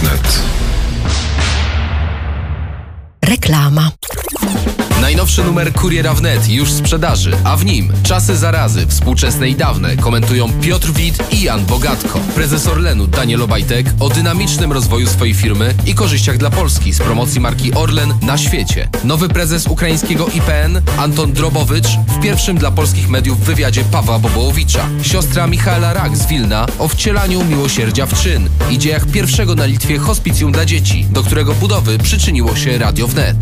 Wnet. Reklama. Najnowszy numer Kuriera Wnet już w sprzedaży, a w nim czasy zarazy, współczesne i dawne komentują Piotr Wit i Jan Bogatko. Prezes Orlenu Daniel Obajtek o dynamicznym rozwoju swojej firmy i korzyściach dla Polski z promocji marki Orlen na świecie. Nowy prezes ukraińskiego IPN Anton Drobowicz w pierwszym dla polskich mediów wywiadzie Pawła Bobołowicza. Siostra Michaela Rak z Wilna o wcielaniu miłosierdzia w czyn i dziejach pierwszego na Litwie hospicjum dla dzieci, do którego budowy przyczyniło się Radio Wnet.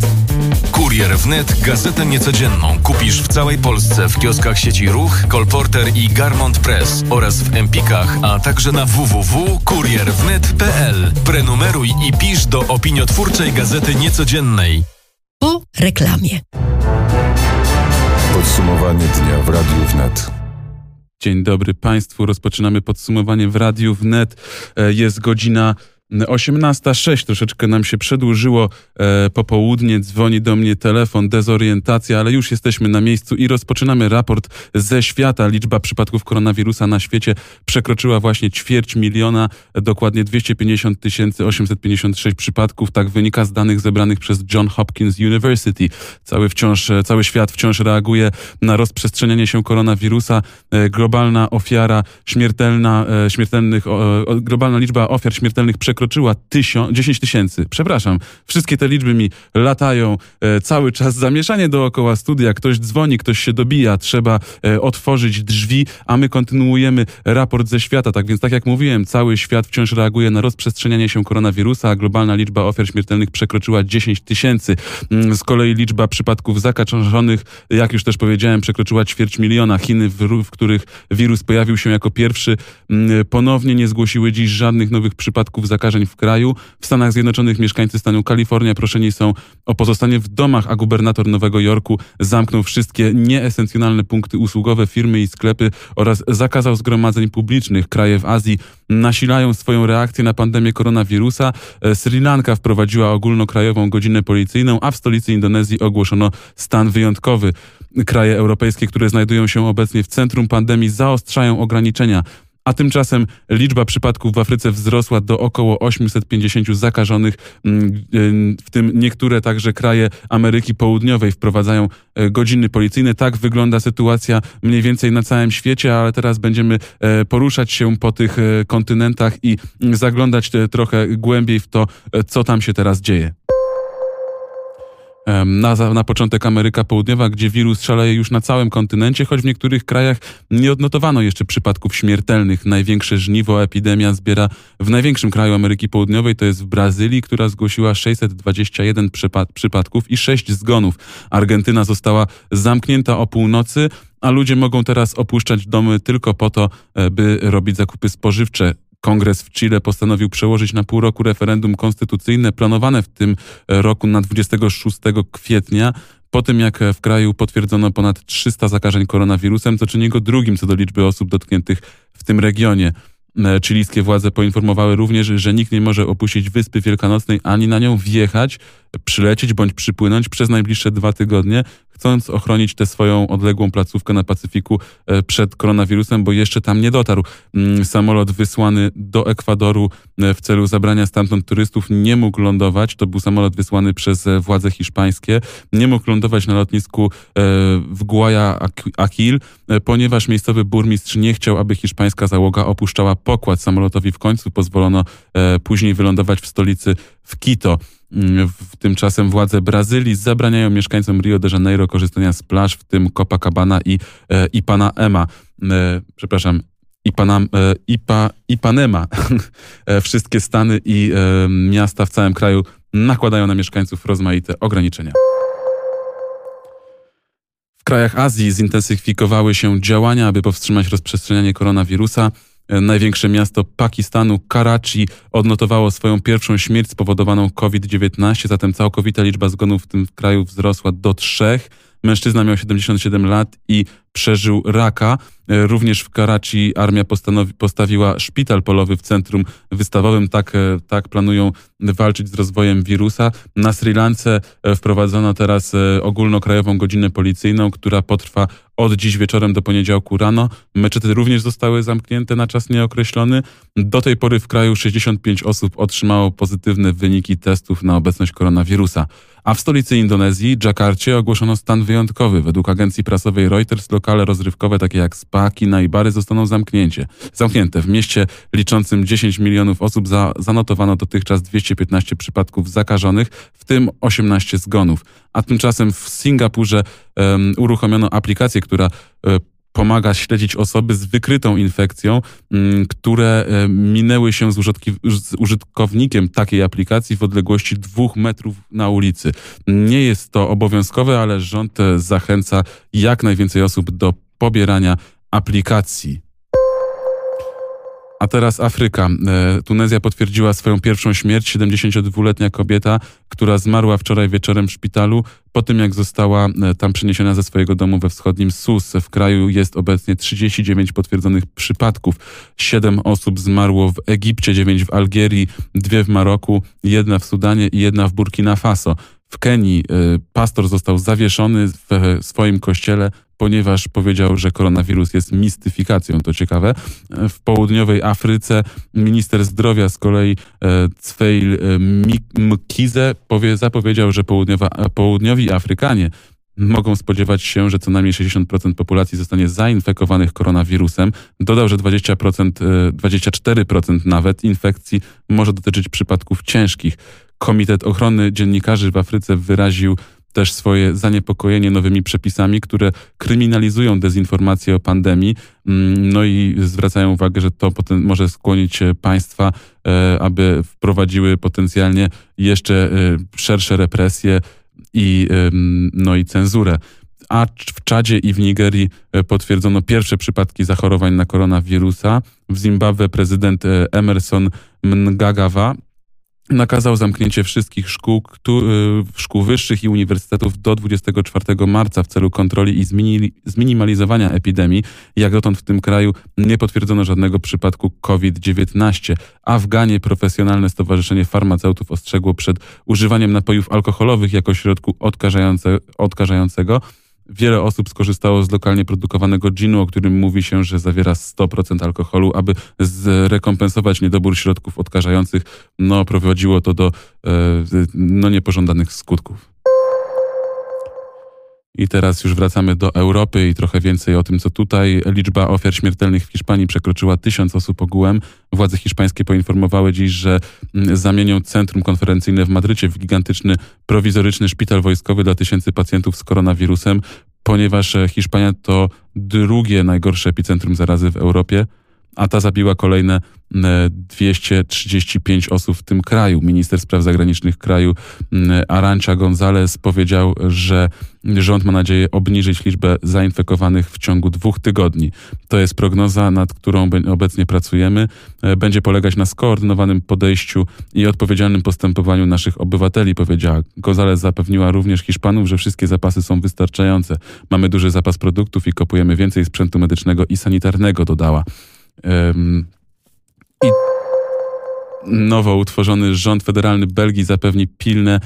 Kurier Wnet, gazetę niecodzienną kupisz w całej Polsce w kioskach sieci Ruch, Kolporter i Garmont Press oraz w Empikach, a także na www.kurierwnet.pl. Prenumeruj i pisz do opiniotwórczej gazety niecodziennej. Po reklamie. Podsumowanie dnia w Radiu Wnet. Dzień dobry Państwu. Rozpoczynamy podsumowanie w Radiu Wnet. E, Jest godzina 18.06, troszeczkę nam się przedłużyło e, popołudnie, dzwoni do mnie telefon, dezorientacja, ale już jesteśmy na miejscu i rozpoczynamy raport ze świata. Liczba przypadków koronawirusa na świecie przekroczyła właśnie ćwierć miliona, dokładnie 250 856 przypadków. Tak wynika z danych zebranych przez John Hopkins University. Cały, wciąż, e, cały świat wciąż reaguje na rozprzestrzenianie się koronawirusa. E, globalna ofiara śmiertelna, e, śmiertelnych, globalna liczba ofiar śmiertelnych przekroczyła tysiąc, 10 tysięcy. Przepraszam, wszystkie te liczby mi latają e, cały czas. Zamieszanie dookoła studia, ktoś dzwoni, ktoś się dobija, trzeba e, otworzyć drzwi, a my kontynuujemy raport ze świata. Tak więc, tak jak mówiłem, cały świat wciąż reaguje na rozprzestrzenianie się koronawirusa, a globalna liczba ofiar śmiertelnych przekroczyła 10 tysięcy. Mm, Z kolei liczba przypadków zakażonych, jak już też powiedziałem, przekroczyła ćwierć miliona. Chiny, w, w których wirus pojawił się jako pierwszy, mm, ponownie nie zgłosiły dziś żadnych nowych przypadków zakażeń w kraju. W Stanach Zjednoczonych mieszkańcy stanu Kalifornia proszeni są o pozostanie w domach, a gubernator Nowego Jorku zamknął wszystkie nieesencjonalne punkty usługowe, firmy i sklepy oraz zakazał zgromadzeń publicznych. Kraje w Azji nasilają swoją reakcję na pandemię koronawirusa. E, Sri Lanka wprowadziła ogólnokrajową godzinę policyjną, a w stolicy Indonezji ogłoszono stan wyjątkowy. Kraje europejskie, które znajdują się obecnie w centrum pandemii, zaostrzają ograniczenia. A tymczasem liczba przypadków w Afryce wzrosła do około 850 zakażonych, mm, y, w tym niektóre także kraje Ameryki Południowej wprowadzają e, godziny policyjne. Tak wygląda sytuacja mniej więcej na całym świecie, ale teraz będziemy e, poruszać się po tych e, kontynentach i zaglądać trochę głębiej w to, co tam się teraz dzieje. Na, na początek Ameryka Południowa, gdzie wirus szaleje już na całym kontynencie, choć w niektórych krajach nie odnotowano jeszcze przypadków śmiertelnych. Największe żniwo epidemia zbiera w największym kraju Ameryki Południowej, to jest w Brazylii, która zgłosiła 621 przypad- przypadków i 6 zgonów. Argentyna została zamknięta o północy, a ludzie mogą teraz opuszczać domy tylko po to, e, by robić zakupy spożywcze. Kongres w Chile postanowił przełożyć na pół roku referendum konstytucyjne planowane w tym e, roku na 26 kwietnia. Po tym, jak e, w kraju potwierdzono ponad 300 zakażeń koronawirusem, co czyni go drugim co do liczby osób dotkniętych w tym regionie. E, Chilijskie władze poinformowały również, że nikt nie może opuścić Wyspy Wielkanocnej ani na nią wjechać, przylecieć bądź przypłynąć przez najbliższe dwa tygodnie, chcąc ochronić tę swoją odległą placówkę na Pacyfiku e, przed koronawirusem, bo jeszcze tam nie dotarł. Mm, Samolot wysłany do Ekwadoru e, w celu zabrania stamtąd turystów nie mógł lądować. To był samolot wysłany przez e, władze hiszpańskie. Nie mógł lądować na lotnisku w Guayaquil, e, ponieważ miejscowy burmistrz nie chciał, aby hiszpańska załoga opuszczała pokład samolotowi. W końcu pozwolono później wylądować w stolicy w Quito. Tymczasem władze Brazylii zabraniają mieszkańcom Rio de Janeiro korzystania z plaż, w tym Copacabana i e, Ipanema. E, przepraszam, Ipanam, e, Ipa, Ipanema. Wszystkie stany i miasta w całym kraju nakładają na mieszkańców rozmaite ograniczenia. W krajach Azji zintensyfikowały się działania, aby powstrzymać rozprzestrzenianie koronawirusa. Największe miasto Pakistanu, Karachi, odnotowało swoją pierwszą śmierć spowodowaną COVID-19, zatem całkowita liczba zgonów w tym kraju wzrosła do trzech. Mężczyzna miał 77 lat i przeżył raka. E, również w Karachi armia postawiła szpital polowy w centrum wystawowym. Tak, e, tak planują walczyć z rozwojem wirusa. Na Sri Lance e, wprowadzono teraz ogólnokrajową godzinę policyjną, która potrwa od dziś wieczorem do poniedziałku rano. Meczety również zostały zamknięte na czas nieokreślony. Do tej pory w kraju 65 osób otrzymało pozytywne wyniki testów na obecność koronawirusa. A w stolicy Indonezji, Dżakarcie, ogłoszono stan wyjątkowy. Według agencji prasowej Reuters lokale rozrywkowe takie jak spa, kina i bary zostaną zamknięcie. zamknięte. W mieście liczącym 10 milionów osób za, zanotowano dotychczas 215 przypadków zakażonych, w tym 18 zgonów. A tymczasem w Singapurze um, uruchomiono aplikację, która um, pomaga śledzić osoby z wykrytą infekcją, mm, które e, minęły się z, użytkownikiem takiej aplikacji w odległości dwóch metrów na ulicy. Nie jest to obowiązkowe, ale rząd e, zachęca jak najwięcej osób do pobierania aplikacji. A teraz Afryka. E, Tunezja potwierdziła swoją pierwszą śmierć. 72-letnia kobieta, która zmarła wczoraj wieczorem w szpitalu po tym, jak została e, tam przeniesiona ze swojego domu we wschodnim Sus. W kraju jest obecnie 39 potwierdzonych przypadków. Siedem osób zmarło w Egipcie, dziewięć w Algierii, dwie w Maroku, jedna w Sudanie i jedna w Burkina Faso. W Kenii e, pastor został zawieszony w swoim kościele ponieważ powiedział, że koronawirus jest mistyfikacją. To ciekawe. W południowej Afryce minister zdrowia z kolei e, Cweil e, Mkize zapowiedział, że południowa, południowi Afrykanie mogą spodziewać się, że co najmniej 60% populacji zostanie zainfekowanych koronawirusem. Dodał, że 20%, 24% e, nawet infekcji może dotyczyć przypadków ciężkich. Komitet Ochrony Dziennikarzy w Afryce wyraził też swoje zaniepokojenie nowymi przepisami, które kryminalizują dezinformację o pandemii. Mm, no i zwracają uwagę, że to potem może skłonić państwa, e, aby wprowadziły potencjalnie jeszcze e, szersze represje i, no i cenzurę a w Czadzie i w Nigerii e, potwierdzono pierwsze przypadki zachorowań na koronawirusa. W Zimbabwe prezydent Emerson Mnangagwa nakazał zamknięcie wszystkich szkół, y, szkół wyższych i uniwersytetów do 24 marca w celu kontroli i zminimalizowania epidemii. Jak dotąd w tym kraju nie potwierdzono żadnego przypadku COVID-19. A w Ganie profesjonalne stowarzyszenie farmaceutów ostrzegło przed używaniem napojów alkoholowych jako środku odkażające, odkażającego. Wiele osób skorzystało z lokalnie produkowanego ginu, o którym mówi się, że zawiera 100% alkoholu, aby zrekompensować niedobór środków odkażających. No, prowadziło to do e, no, niepożądanych skutków. I teraz już wracamy do Europy i trochę więcej o tym, co tutaj. Liczba ofiar śmiertelnych w Hiszpanii przekroczyła tysiąc osób ogółem. Władze hiszpańskie poinformowały dziś, że mm, zamienią centrum konferencyjne w Madrycie w gigantyczny prowizoryczny szpital wojskowy dla tysięcy pacjentów z koronawirusem, ponieważ e, Hiszpania to drugie najgorsze epicentrum zarazy w Europie a ta zabiła kolejne 235 e, osób w tym kraju. Minister spraw zagranicznych kraju Arancia González powiedział, że rząd ma nadzieję obniżyć liczbę zainfekowanych w ciągu dwóch tygodni. To jest prognoza, nad którą obecnie pracujemy. E, będzie polegać na skoordynowanym podejściu i odpowiedzialnym postępowaniu naszych obywateli, powiedziała. González zapewniła również Hiszpanów, że wszystkie zapasy są wystarczające. Mamy duży zapas produktów i kupujemy więcej sprzętu medycznego i sanitarnego, dodała. I nowo utworzony rząd federalny Belgii zapewni pilne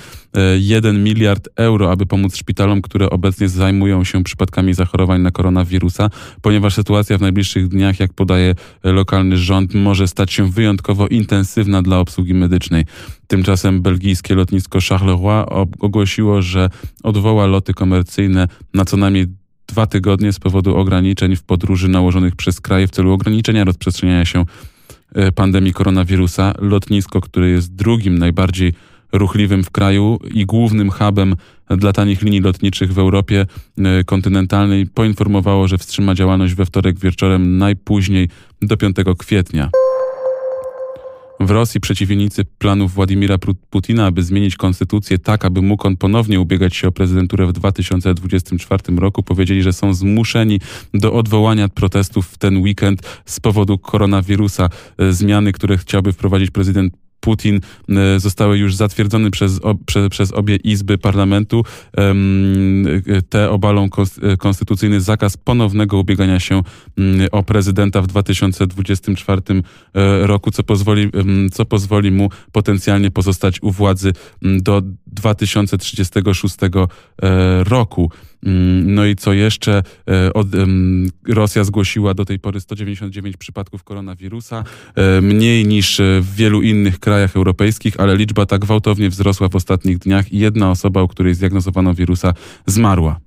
1 e, miliard euro, aby pomóc szpitalom, które obecnie zajmują się przypadkami zachorowań na koronawirusa, ponieważ sytuacja w najbliższych dniach, jak podaje lokalny rząd, może stać się wyjątkowo intensywna dla obsługi medycznej. Tymczasem belgijskie lotnisko Charleroi ogłosiło, że odwoła loty komercyjne na co najmniej dwa tygodnie z powodu ograniczeń w podróży nałożonych przez kraje w celu ograniczenia rozprzestrzeniania się e, pandemii koronawirusa. Lotnisko, które jest drugim najbardziej ruchliwym w kraju i głównym hubem dla tanich linii lotniczych w Europie e, kontynentalnej, poinformowało, że wstrzyma działalność we wtorek wieczorem najpóźniej do 5 kwietnia. W Rosji przeciwnicy planów Władimira Putina, aby zmienić konstytucję tak, aby mógł on ponownie ubiegać się o prezydenturę w 2024 roku, powiedzieli, że są zmuszeni do odwołania protestów w ten weekend z powodu koronawirusa. E, zmiany, które chciałby wprowadzić prezydent Putin e, zostały już zatwierdzone przez, prze, przez obie izby parlamentu. E, te obalą e, konstytucyjny zakaz ponownego ubiegania się o prezydenta w 2024 roku, co pozwoli, co pozwoli mu potencjalnie pozostać u władzy do 2036 roku. Mm, no i co jeszcze? E, Rosja zgłosiła do tej pory 199 przypadków koronawirusa, e, mniej niż w wielu innych krajach europejskich, ale liczba tak gwałtownie wzrosła w ostatnich dniach i jedna osoba, u której zdiagnozowano wirusa, zmarła.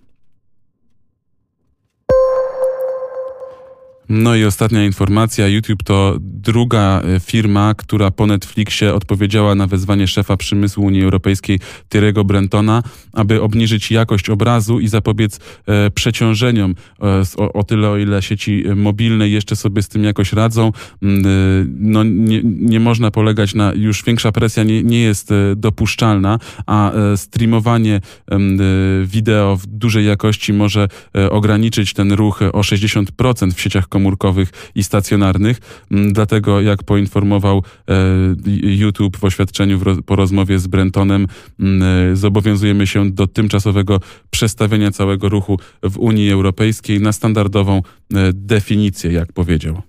No i ostatnia informacja. YouTube to druga e, firma, która po Netflixie odpowiedziała na wezwanie szefa przemysłu Unii Europejskiej Thierry'ego Brentona, aby obniżyć jakość obrazu i zapobiec e, przeciążeniom. E, o, o, tyle, o ile sieci mobilne jeszcze sobie z tym jakoś radzą. Mm, e, no, nie, nie można polegać na... Już większa presja nie, nie jest e, dopuszczalna, a e, streamowanie wideo w dużej jakości może ograniczyć ten ruch o 60% w sieciach komórkowych i stacjonarnych. Mm, dlatego, jak poinformował e, YouTube w oświadczeniu po rozmowie z Brentonem, mm, e, zobowiązujemy się do tymczasowego przestawienia całego ruchu w Unii Europejskiej na standardową e, definicję, jak powiedział.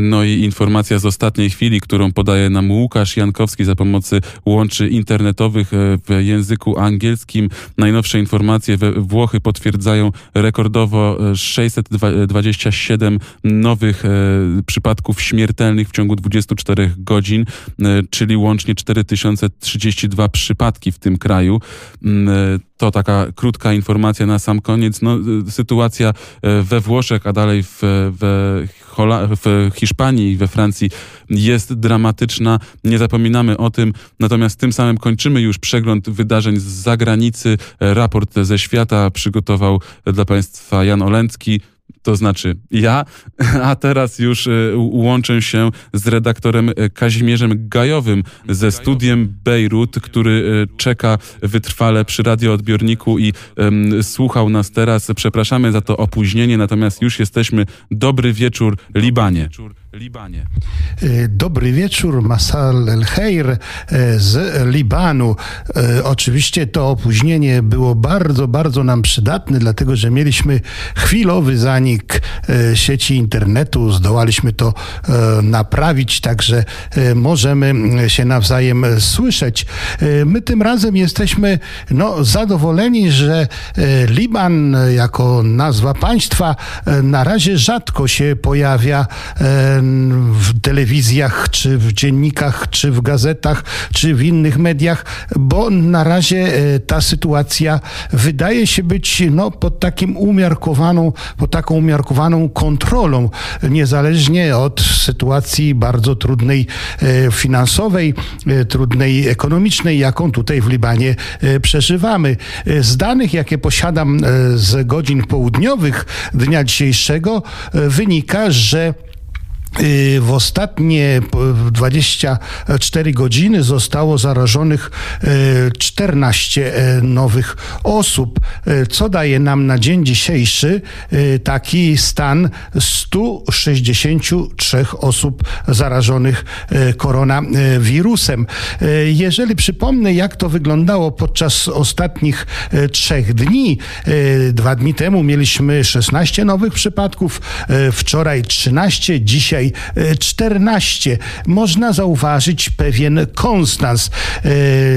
No i informacja z ostatniej chwili, którą podaje nam Łukasz Jankowski za pomocą łączy internetowych e, w języku angielskim. Najnowsze informacje Włochy potwierdzają rekordowo 627 e, nowych e, przypadków śmiertelnych w ciągu 24 godzin, czyli łącznie 4032 przypadki w tym kraju. To taka krótka informacja na sam koniec. No, sytuacja we Włoszech, a dalej w, w, Hola w Hiszpanii i we Francji jest dramatyczna. Nie zapominamy o tym. Natomiast tym samym kończymy już przegląd wydarzeń z zagranicy. Raport ze świata przygotował dla Państwa Jan Olęcki to znaczy ja, a teraz już e, łączę się z redaktorem e, Kazimierzem Gajowym ze studiem Bejrut, który e, czeka wytrwale przy radioodbiorniku i um, słuchał nas teraz. Przepraszamy za to opóźnienie, natomiast już jesteśmy. Dobry wieczór, Libanie. Libanie. Dobry wieczór, Masal El Heir z Libanu. Oczywiście to opóźnienie było bardzo, bardzo nam przydatne, dlatego że mieliśmy chwilowy zanik e, sieci internetu. Zdołaliśmy to e, naprawić, także e, możemy się nawzajem słyszeć. My tym razem jesteśmy no, zadowoleni, że Liban jako nazwa państwa na razie rzadko się pojawia w telewizjach, czy w dziennikach, czy w gazetach, czy w innych mediach, bo na razie ta sytuacja wydaje się być no, pod takim umiarkowaną, pod taką umiarkowaną kontrolą, niezależnie od sytuacji bardzo trudnej e, finansowej, e, trudnej ekonomicznej, jaką tutaj w Libanie e, przeżywamy. Z danych, jakie posiadam z godzin południowych dnia dzisiejszego, wynika, że w ostatnie 24 godziny zostało zarażonych 14 y, y, nowych osób, co daje nam na dzień dzisiejszy taki stan 163 osób zarażonych koronawirusem. Jeżeli przypomnę, jak to wyglądało podczas ostatnich trzech dni, dwa dni temu mieliśmy 16 nowych przypadków, wczoraj 13, dzisiaj dzisiaj 14. Można zauważyć pewien konstans. E,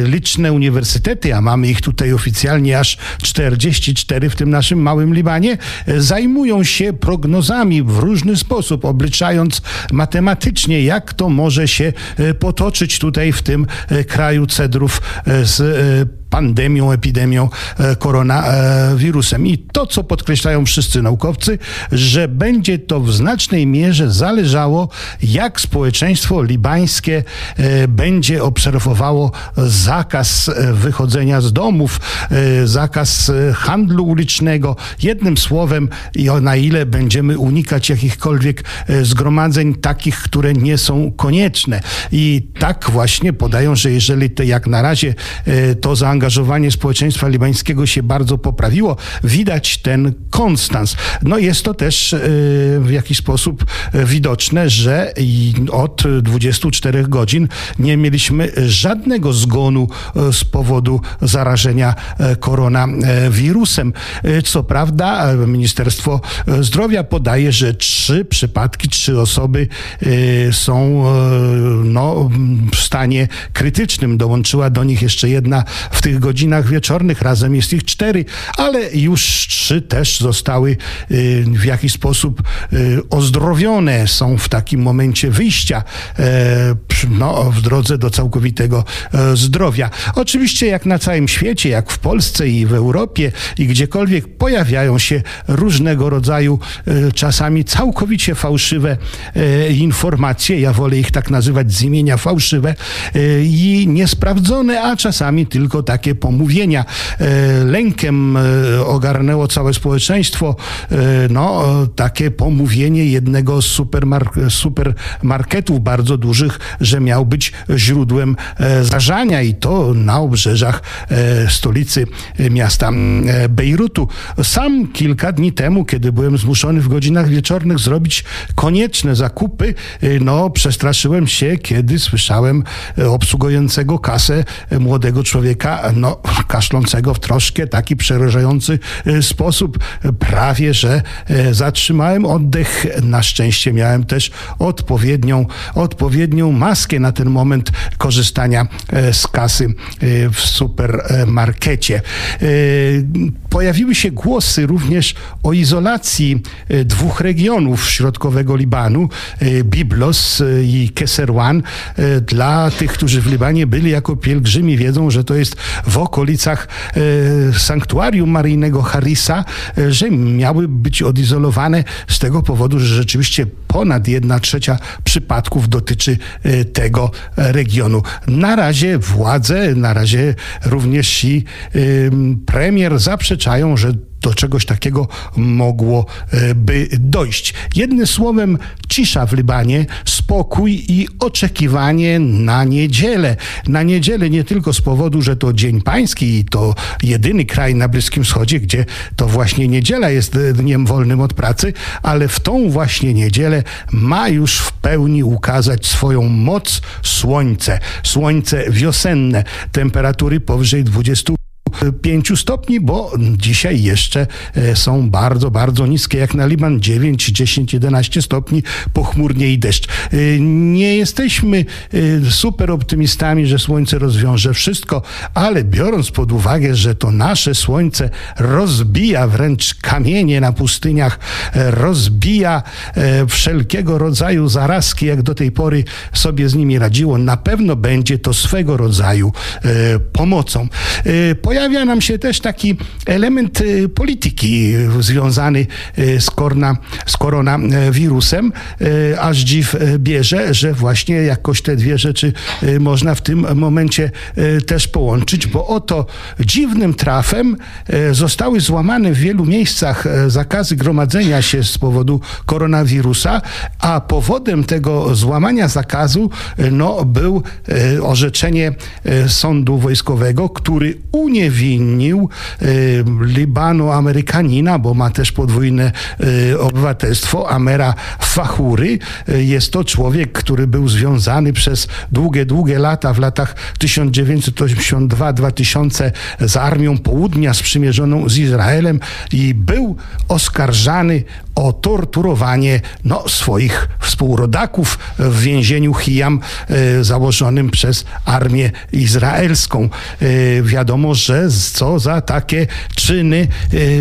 liczne uniwersytety, a mamy ich tutaj oficjalnie aż 44 w tym naszym małym Libanie, e, zajmują się prognozami w różny sposób, obliczając matematycznie, jak to może się e, potoczyć tutaj w tym kraju cedrów z pandemią, epidemią e, koronawirusem. I to, co podkreślają wszyscy naukowcy, że będzie to w znacznej mierze zależało, jak społeczeństwo libańskie e, będzie obserwowało zakaz e, wychodzenia z domów, zakaz handlu ulicznego. Jednym słowem, na ile będziemy unikać jakichkolwiek zgromadzeń takich, które nie są konieczne. I tak właśnie podają, że jeżeli te, jak na razie to zaangażowanie społeczeństwa libańskiego się bardzo poprawiło, widać ten konstans. No jest to też w jakiś sposób widoczne, że od 24 godzin nie mieliśmy żadnego zgonu z powodu zarażenia koronawirusem. Co prawda Ministerstwo Zdrowia podaje, że trzy przypadki, trzy osoby są no, w stanie krytycznym. Dołączyła do nich jeszcze jedna w tych godzinach wieczornych. Razem jest ich cztery, ale już trzy też zostały w jakiś sposób ozdrowione. Są w takim momencie wyjścia no, w drodze do całkowitego zdrowia. Oczywiście jak na całym świecie, jak w Polsce i w Europie i gdziekolwiek pojawiają się różnego rodzaju czasami całkowicie fałszywe informacje. Ja wolę ich tak nazywać z imienia fałszywe i niesprawdzone, a czasami tylko takie pomówienia. Lękiem ogarnęło całe społeczeństwo no, takie pomówienie jednego z supermark- supermarketów bardzo dużych, że miał być źródłem zarażania i to na obrzeżach stolicy miasta Bejrutu. Sam kilka dni temu, kiedy byłem zmuszony w godzinach wieczornych zrobić konieczne zakupy, no przestraszyłem się, kiedy słyszałem obsługującego kasę młodego człowieka, no kaszlącego w troszkę taki przerażający sposób. Prawie, że zatrzymałem oddech. Na szczęście miałem też odpowiednią, odpowiednią maskę na ten moment korzystania z kasy w supermarkecie. Pojawiły się głosy również o izolacji dwóch regionów środkowego Libanu, Biblos i Keserwan. Dla tych, którzy w Libanie byli jako pielgrzymi, wiedzą, że to jest w okolicach sanktuarium maryjnego Harisa, że miały być odizolowane z tego powodu, że rzeczywiście ponad jedna trzecia przypadków dotyczy tego regionu. Na razie władze, na razie również i premier zaprzeczają, że do czegoś takiego mogłoby dojść. Jednym słowem, cisza w Libanie, spokój i oczekiwanie na niedzielę. Na niedzielę nie tylko z powodu, że to Dzień Pański i to jedyny kraj na Bliskim Wschodzie, gdzie to właśnie niedziela jest dniem wolnym od pracy, ale w tą właśnie niedzielę ma już w pełni ukazać swoją moc słońce. Słońce wiosenne, temperatury powyżej 20 5 stopni, bo dzisiaj jeszcze są bardzo, bardzo niskie, jak na Liban 9, 10, 11 stopni, pochmurnie i deszcz. Nie jesteśmy super optymistami, że słońce rozwiąże wszystko, ale biorąc pod uwagę, że to nasze słońce rozbija wręcz kamienie na pustyniach, rozbija wszelkiego rodzaju zarazki, jak do tej pory sobie z nimi radziło, na pewno będzie to swego rodzaju pomocą. Pojawia pojawia nam się też taki element polityki związany z, korona, z koronawirusem. Aż dziw bierze, że właśnie jakoś te dwie rzeczy można w tym momencie też połączyć, bo oto dziwnym trafem zostały złamane w wielu miejscach zakazy gromadzenia się z powodu koronawirusa, a powodem tego złamania zakazu no, był orzeczenie sądu wojskowego, który uniewinnił uniewinnił Libano-Amerykanina, bo ma też podwójne obywatelstwo, Amera Fachury. Jest to człowiek, który był związany przez długie, długie lata, w latach 1982-2000 z Armią Południa sprzymierzoną z Izraelem i był oskarżany o torturowanie no, swoich współrodaków w więzieniu Hijam założonym przez armię izraelską. Wiadomo, że co za takie czyny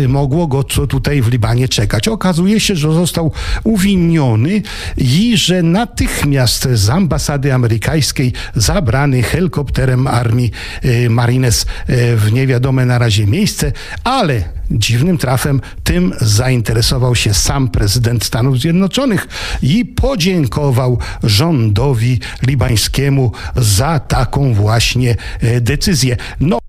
e, mogło go co tutaj w Libanie czekać. Okazuje się, że został uwiniony i że natychmiast z ambasady amerykańskiej zabrany helikopterem armii e, Marines e, w niewiadome na razie miejsce, ale dziwnym trafem tym zainteresował się sam prezydent Stanów Zjednoczonych i podziękował rządowi libańskiemu za taką właśnie decyzję. No,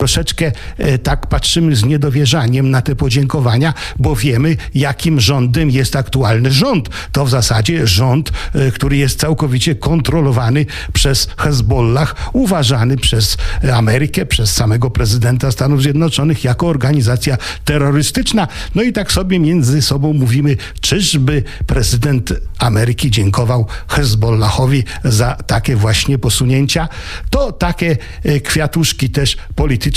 Troszeczkę e, tak patrzymy z niedowierzaniem na te podziękowania, bo wiemy, jakim rządem jest aktualny rząd. To w zasadzie rząd, e, który jest całkowicie kontrolowany przez Hezbollah, uważany przez Amerykę, przez samego prezydenta Stanów Zjednoczonych jako organizacja terrorystyczna. No i tak sobie między sobą mówimy, czyżby prezydent Ameryki dziękował Hezbollahowi za takie właśnie posunięcia? To takie e, kwiatuszki też polityczne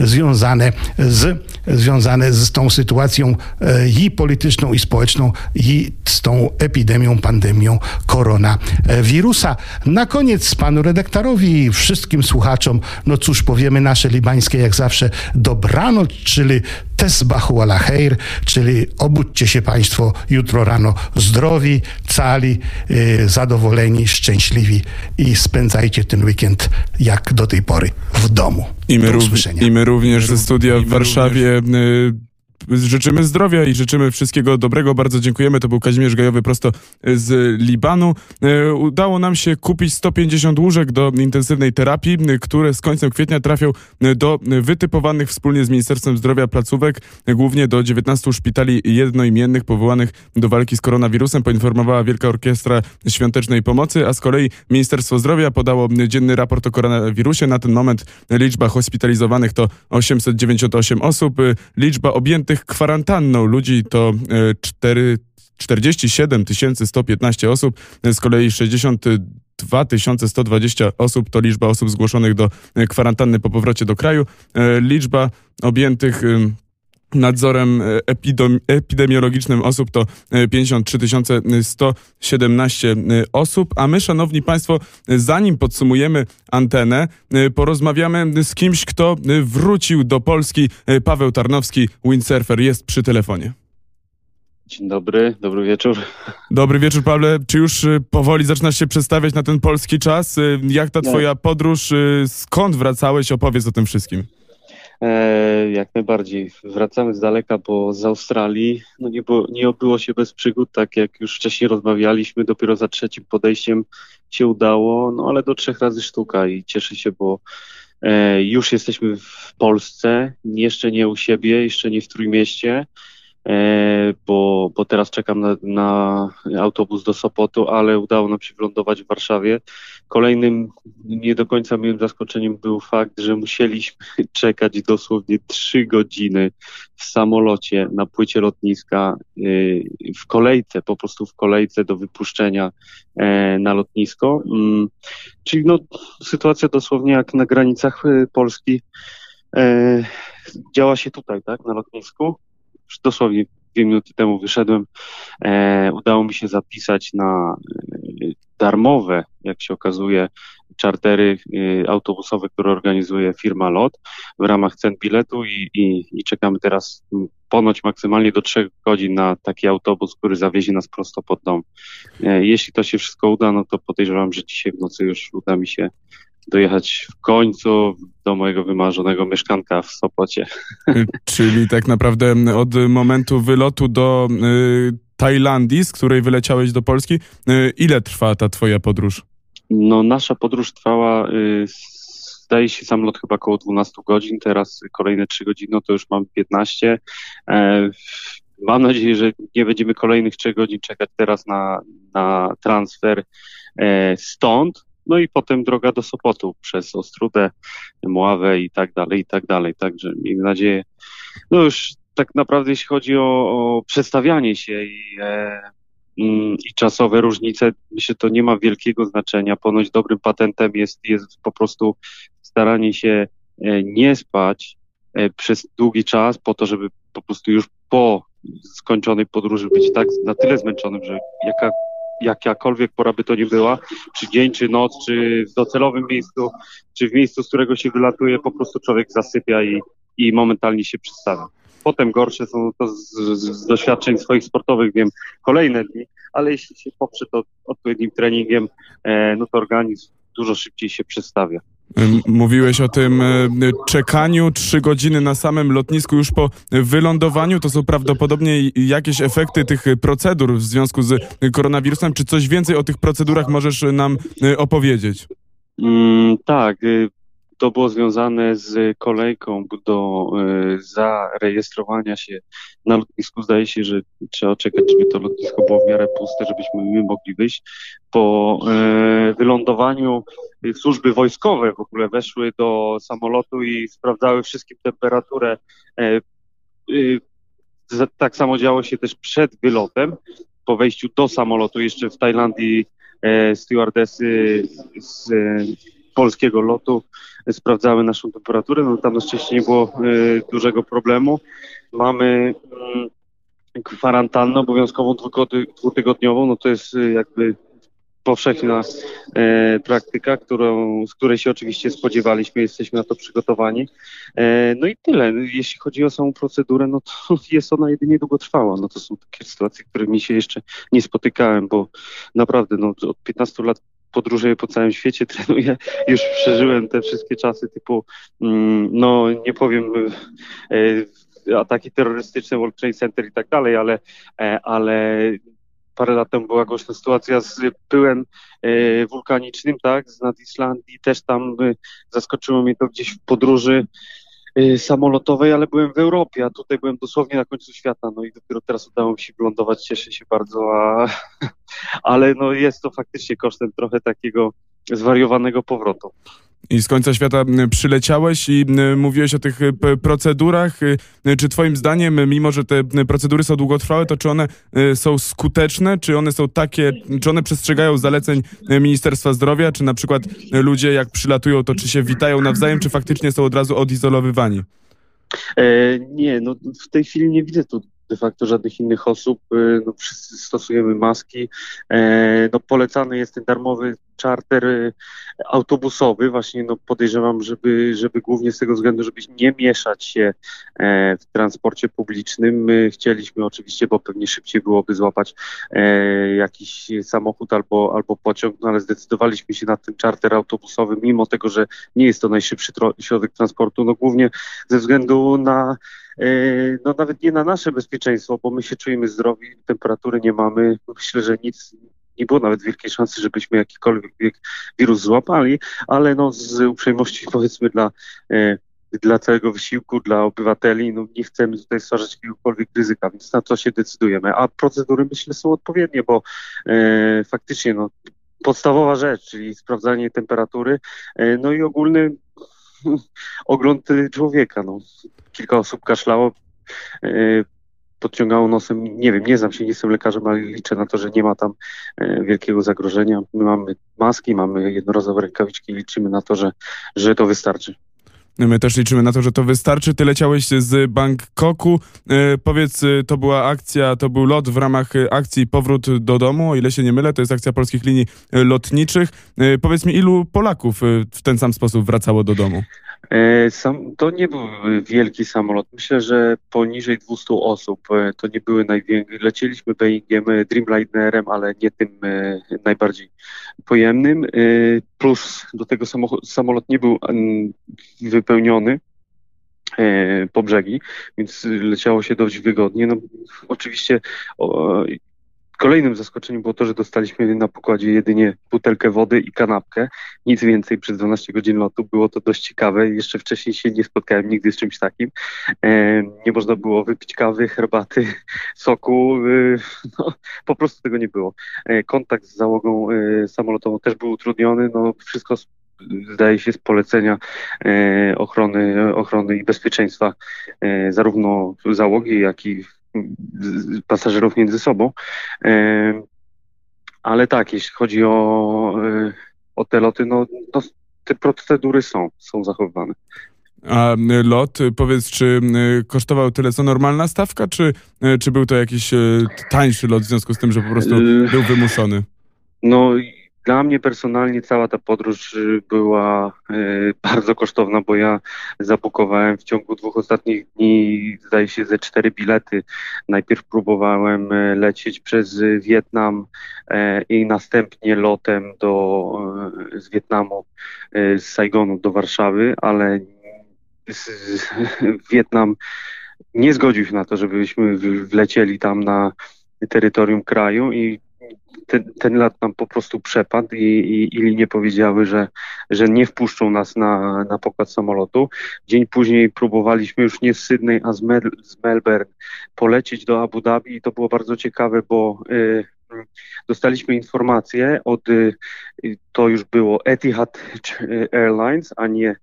związane z, związane z tą sytuacją e, i polityczną, i społeczną, i z tą epidemią, pandemią koronawirusa. Na koniec panu redaktorowi i wszystkim słuchaczom, no cóż powiemy nasze libańskie jak zawsze dobranoc, czyli Tesbahu ala Heir, czyli obudźcie się Państwo jutro rano zdrowi, cali, yy, zadowoleni, szczęśliwi i spędzajcie ten weekend jak do tej pory w domu. I my, rów- usłyszenia. I my również ze studia w Warszawie y, życzymy zdrowia i życzymy wszystkiego dobrego. Bardzo dziękujemy. To był Kazimierz Gajowy prosto z Libanu. Y, Udało nam się kupić 150 łóżek do intensywnej terapii, które z końcem kwietnia trafią do wytypowanych wspólnie z Ministerstwem Zdrowia placówek, głównie do 19 szpitali jednoimiennych powołanych do walki z koronawirusem, poinformowała Wielka Orkiestra Świątecznej Pomocy, a z kolei Ministerstwo Zdrowia podało dzienny raport o koronawirusie. Na ten moment liczba hospitalizowanych to 898 osób, liczba objętych kwarantanną ludzi to y, 4 47 115 osób, z kolei 62 120 osób to liczba osób zgłoszonych do y, kwarantanny po powrocie do kraju. Y, Liczba objętych nadzorem epidem, epidemiologicznym osób to y, 53 117 y, osób, a my, szanowni państwo, zanim podsumujemy antenę, porozmawiamy z kimś, kto wrócił do Polski. Paweł Tarnowski, windsurfer, jest przy telefonie. Dzień dobry, dobry wieczór. Dobry wieczór, Pawle. Czy już powoli zaczynasz się przestawiać na ten polski czas? Jak ta twoja podróż? Skąd wracałeś? Opowiedz o tym wszystkim. E, jak najbardziej. Wracamy z daleka, bo z Australii no nie, było, nie obyło się bez przygód, tak jak już wcześniej rozmawialiśmy. Dopiero za trzecim podejściem się udało, no ale do trzech razy sztuka i cieszę się, bo e, już jesteśmy w Polsce, jeszcze nie u siebie, jeszcze nie w Trójmieście. E, bo, bo teraz czekam na, na autobus do Sopotu, ale udało nam się wylądować w Warszawie. Kolejnym nie do końca miłym zaskoczeniem był fakt, że musieliśmy czekać dosłownie trzy godziny w samolocie na płycie lotniska, y, w kolejce, po prostu w kolejce do wypuszczenia e, na lotnisko. Mm, Czyli no, sytuacja dosłownie jak na granicach Polski e, działa się tutaj, tak, na lotnisku. Dosłownie dwie minuty temu wyszedłem. E, udało mi się zapisać na e, darmowe, jak się okazuje, czartery e, autobusowe, które organizuje firma LOT w ramach cen biletu i, i, i czekamy teraz ponoć maksymalnie do trzech godzin na taki autobus, który zawiezie nas prosto pod dom. E, jeśli to się wszystko uda, no to podejrzewam, że dzisiaj w nocy już uda mi się dojechać w końcu do mojego wymarzonego mieszkanka w Sopocie. Czyli tak naprawdę od momentu wylotu do y, Tajlandii, z której wyleciałeś do Polski, y, ile trwa ta twoja podróż? No, nasza podróż trwała, y, zdaje się, samolot chyba około 12 godzin, teraz kolejne 3 godziny, no to już mam 15. E, mam nadzieję, że nie będziemy kolejnych 3 godzin czekać teraz na, na transfer e, stąd. No i potem droga do Sopotu przez Ostrudę, Mławę i tak dalej, i tak dalej. Także miejmy nadzieję, no już tak naprawdę jeśli chodzi o, o przestawianie się i e, mm, i czasowe różnice, myślę, to nie ma wielkiego znaczenia. Ponoć dobrym patentem jest, jest po prostu staranie się e, nie spać e, przez długi czas po to, żeby po prostu już po skończonej podróży być tak na tyle zmęczonym, że jaka, jakakolwiek pora by to nie była, czy dzień, czy noc, czy w docelowym miejscu, czy w miejscu, z którego się wylatuje, po prostu człowiek zasypia i, i momentalnie się przestawia. Potem gorsze są to z, z, doświadczeń swoich sportowych, wiem, kolejne dni, ale jeśli się poprze to odpowiednim treningiem, e, no to organizm dużo szybciej się przestawia. Mówiłeś o tym e, czekaniu trzy godziny na samym lotnisku już po wylądowaniu. To są prawdopodobnie jakieś efekty tych procedur w związku z koronawirusem. Czy coś więcej o tych procedurach możesz nam e, opowiedzieć? Mm, tak, y, to było związane z kolejką do y, zarejestrowania się na lotnisku. Zdaje się, że trzeba czekać, żeby to lotnisko było w miarę puste, żebyśmy my mogli wyjść. Po y, wylądowaniu służby wojskowe w ogóle weszły do samolotu i sprawdzały wszystkim temperaturę. E, Tak samo działo się też przed wylotem. Po wejściu do samolotu jeszcze w Tajlandii e, stewardesy z e, polskiego lotu sprawdzały naszą temperaturę. No tam na szczęście nie było e, dużego problemu. Mamy mm, kwarantannę obowiązkową dwutygodniową, no to jest e, jakby powszechna e, praktyka, którą, z której się oczywiście spodziewaliśmy, jesteśmy na to przygotowani. E, no i tyle. Jeśli chodzi o samą procedurę, no to jest ona jedynie długotrwała. No to są takie sytuacje, którymi się jeszcze nie spotykałem, bo naprawdę no, od 15 lat podróżuję po całym świecie, trenuję, już przeżyłem te wszystkie czasy typu, mm, no nie powiem, e, ataki terrorystyczne, World Trade Center i tak dalej, ale, e, ale parę lat temu była głośna sytuacja z pyłem e, wulkanicznym, tak, z nad Islandii, też tam e, zaskoczyło mnie to gdzieś w podróży e, samolotowej, ale byłem w Europie, a tutaj byłem dosłownie na końcu świata, no i dopiero teraz udało mi się wylądować, cieszę się bardzo, a, ale no jest to faktycznie kosztem trochę takiego zwariowanego powrotu. I z końca świata przyleciałeś i mówiłeś o tych e, procedurach. E, Czy twoim zdaniem, mimo że te procedury są długotrwałe, to czy one e, są skuteczne? Czy one są takie, czy one przestrzegają zaleceń e, Ministerstwa Zdrowia? Czy na przykład e, ludzie jak przylatują, to czy się witają nawzajem, czy faktycznie są od razu odizolowywani? E, nie, no w tej chwili nie widzę tu de facto żadnych innych osób. E, no, wszyscy stosujemy maski. E, no, polecany jest ten darmowy czarter e, autobusowy. Właśnie no, podejrzewam, żeby, żeby głównie z tego względu, żeby nie mieszać się e, w transporcie publicznym. My chcieliśmy oczywiście, bo pewnie szybciej byłoby złapać e, jakiś samochód albo, albo pociąg, no, ale zdecydowaliśmy się na ten czarter autobusowy, mimo tego, że nie jest to najszybszy środek transportu, no głównie ze względu na no nawet nie na nasze bezpieczeństwo, bo my się czujemy zdrowi, temperatury nie mamy. Myślę, że nic nie było nawet wielkiej szansy, żebyśmy jakikolwiek wirus złapali, ale no z uprzejmości powiedzmy dla, e, dla całego wysiłku, dla obywateli, no nie chcemy tutaj stwarzać jakiegokolwiek ryzyka, więc na to się decydujemy. A procedury myślę są odpowiednie, bo e, faktycznie no podstawowa rzecz, czyli sprawdzanie temperatury, e, no i ogólny ogląd człowieka. No. Kilka osób kaszlało, e, podciągało nosem. Nie wiem, nie znam się, nie jestem lekarzem, ale liczę na to, że nie ma tam e, wielkiego zagrożenia. My mamy maski, mamy jednorazowe rękawiczki i liczymy na to, że, że to wystarczy. My też liczymy na to, że to wystarczy. Ty leciałeś z Bangkoku. E, powiedz, e, to była akcja, to był lot w ramach e, akcji Powrót do domu, o ile się nie mylę, to jest akcja polskich linii lotniczych. Powiedz mi, ilu Polaków w ten sam sposób wracało do domu? E, Sam, to nie był wielki samolot. Myślę, że poniżej 200 osób. E, To nie były największe. Lecieliśmy Boeingiem, e, Dreamlinerem, ale nie tym najbardziej pojemnym. Plus do tego samolot nie był wypełniony po brzegi, więc leciało się dość wygodnie. No, oczywiście kolejnym zaskoczeniem było to, że dostaliśmy na pokładzie jedynie butelkę wody i kanapkę nic więcej przez 12 godzin lotu. Było to dość ciekawe. Jeszcze wcześniej się nie spotkałem nigdy z czymś takim. E, nie można było wypić kawy, herbaty, soku. E, no, po prostu tego nie było. E, kontakt z załogą samolotową też był utrudniony. No, wszystko zdaje się z polecenia ochrony, ochrony i bezpieczeństwa zarówno załogi, jak i pasażerów między sobą. E, ale tak, jeśli chodzi o, e, o te loty, no, no te procedury są, są zachowywane. A y, lot, powiedz, czy kosztował tyle co normalna stawka, czy, czy był to jakiś tańszy lot w związku z tym, że po prostu był wymuszony? No, dla mnie personalnie cała ta podróż y, była y, bardzo kosztowna, bo ja zabukowałem w ciągu dwóch ostatnich dni, zdaje się, ze cztery bilety. Najpierw próbowałem y, lecieć przez Wietnam e, i następnie lotem do, z Wietnamu, z Saigonu do Warszawy, ale z, z, Wietnam nie zgodził się na to, żebyśmy wlecieli tam na terytorium kraju i ten, ten lat nam po prostu przepadł i, i, i linie powiedziały, że, że nie wpuszczą nas na, na pokład samolotu. Dzień później próbowaliśmy już nie z Sydney, a z, Mel, z Melbourne polecieć do Abu Dhabi i to było bardzo ciekawe, bo y, dostaliśmy informację od, y, to już było Etihad Airlines, a nie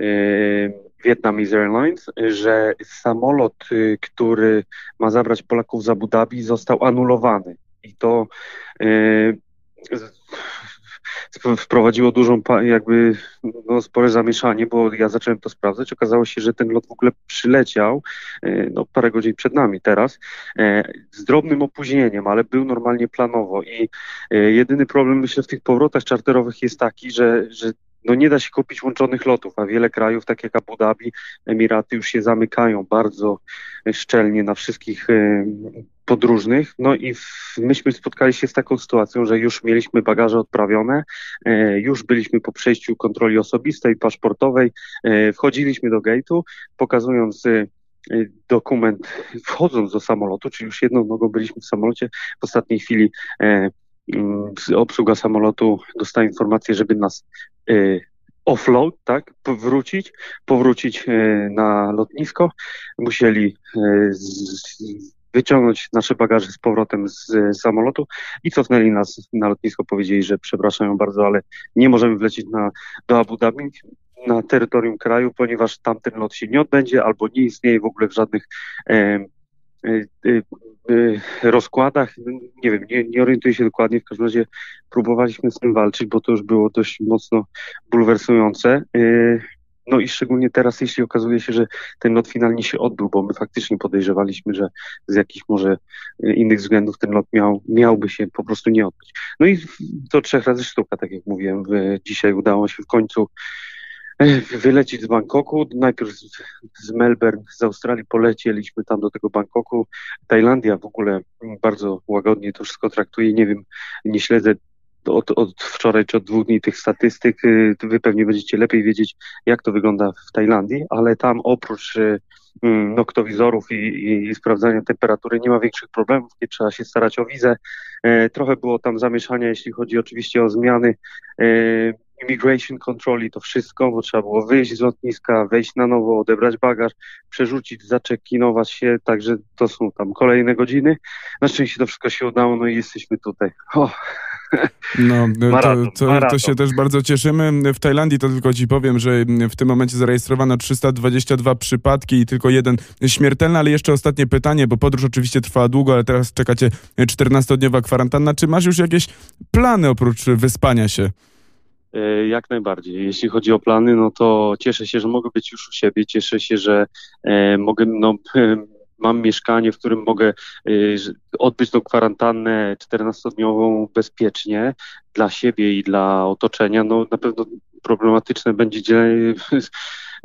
y, Vietnamese Airlines, że samolot, y, który ma zabrać Polaków z Abu Dhabi został anulowany. I to y, wprowadziło dużą jakby no, spore zamieszanie, bo ja zacząłem to sprawdzać. Okazało się, że ten lot w ogóle przyleciał y, no, parę godzin przed nami teraz e, z drobnym opóźnieniem, ale był normalnie planowo. I e, jedyny problem myślę w tych powrotach czarterowych jest taki, że, że no nie da się kupić łączonych lotów, a wiele krajów, tak jak Abu Dhabi, Emiraty już się zamykają bardzo szczelnie na wszystkich e, podróżnych. No i w, myśmy spotkali się z taką sytuacją, że już mieliśmy bagaże odprawione, e, już byliśmy po przejściu kontroli osobistej, paszportowej, e, wchodziliśmy do gate'u, pokazując dokument, wchodząc do samolotu, czyli już jedną nogą byliśmy w samolocie, w ostatniej chwili obsługa samolotu dostała informację, żeby nas e, offload, tak, powrócić, powrócić e, na lotnisko. Musieli z, wyciągnąć nasze bagaże z powrotem z, samolotu i cofnęli nas na lotnisko. Powiedzieli, że przepraszają bardzo, ale nie możemy wlecieć na, do Abu Dhabi na terytorium kraju, ponieważ tamten lot się nie odbędzie albo nie istnieje w ogóle w żadnych rozkładach. Nie wiem, nie, nie orientuję się dokładnie. W każdym razie próbowaliśmy z tym walczyć, bo to już było dość mocno bulwersujące. E, no i szczególnie teraz, jeśli okazuje się, że ten lot finalnie się odbył, bo my faktycznie podejrzewaliśmy, że z jakichś może e, innych względów ten lot miał, miałby się po prostu nie odbyć. No i to trzech razy sztuka, tak jak mówiłem. Dzisiaj udało się w końcu wylecieć z Bangkoku. Najpierw z, Melbourne, z Australii polecieliśmy tam do tego Bangkoku. Tajlandia w ogóle bardzo łagodnie to wszystko traktuje. Nie wiem, nie śledzę od, od wczoraj czy od dwóch dni tych statystyk. Y, Wy pewnie będziecie lepiej wiedzieć, jak to wygląda w Tajlandii, ale tam oprócz y, mm, noktowizorów i, i, i sprawdzania temperatury nie ma większych problemów, nie trzeba się starać o wizę. E, Trochę było tam zamieszania, jeśli chodzi oczywiście o zmiany immigration control i to wszystko, bo trzeba było wyjść z lotniska, wejść na nowo, odebrać bagaż, przerzucić, zaczekinować się, także to są tam kolejne godziny. Na szczęście to wszystko się udało, no i jesteśmy tutaj. No, to, Maraton, to, to maraton. się też bardzo cieszymy. W Tajlandii to tylko ci powiem, że w tym momencie zarejestrowano 322 przypadki i tylko jeden śmiertelny, ale jeszcze ostatnie pytanie, bo podróż oczywiście trwała długo, ale teraz czekacie 14-dniowa kwarantanna. Czy masz już jakieś plany oprócz wyspania się? E, Jak najbardziej. Jeśli chodzi o plany, no to cieszę się, że mogę być już u siebie. Cieszę się, że e, mogę, no, mam mieszkanie, w którym mogę e, odbyć tą kwarantannę 14-dniową bezpiecznie dla siebie i dla otoczenia. No na pewno problematyczne będzie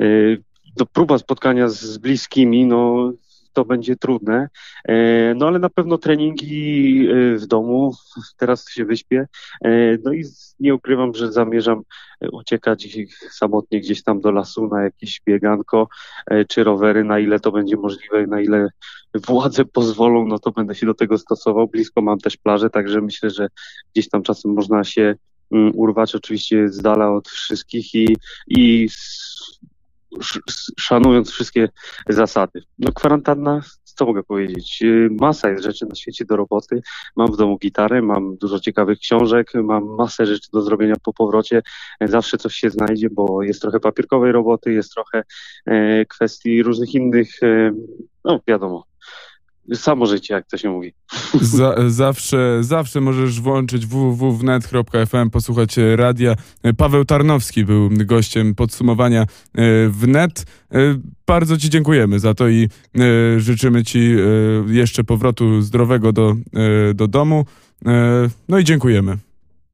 no, próba spotkania z bliskimi, no to będzie trudne. E, No ale na pewno treningi e, w domu, teraz się wyśpię. E, No i nie ukrywam, że zamierzam uciekać samotnie gdzieś tam do lasu na jakieś bieganko czy rowery, na ile to będzie możliwe, na ile władze pozwolą, no to będę się do tego stosował. Blisko mam też plażę, także myślę, że gdzieś tam czasem można się mm, urwać, oczywiście z dala od wszystkich i, i szanując wszystkie zasady. No kwarantanna, co mogę powiedzieć? Y, Masa jest rzeczy na świecie do roboty. Mam w domu gitarę, mam dużo ciekawych książek, mam masę rzeczy do zrobienia po powrocie. Zawsze coś się znajdzie, bo jest trochę papierkowej roboty, jest trochę e, kwestii różnych innych, e, no wiadomo. Samo życie, jak to się mówi. Za, zawsze, zawsze możesz włączyć www.wnet.fm, posłuchać radia. Paweł Tarnowski był gościem podsumowania wnet. Bardzo Ci dziękujemy za to i życzymy Ci jeszcze powrotu zdrowego do, do domu. No i dziękujemy.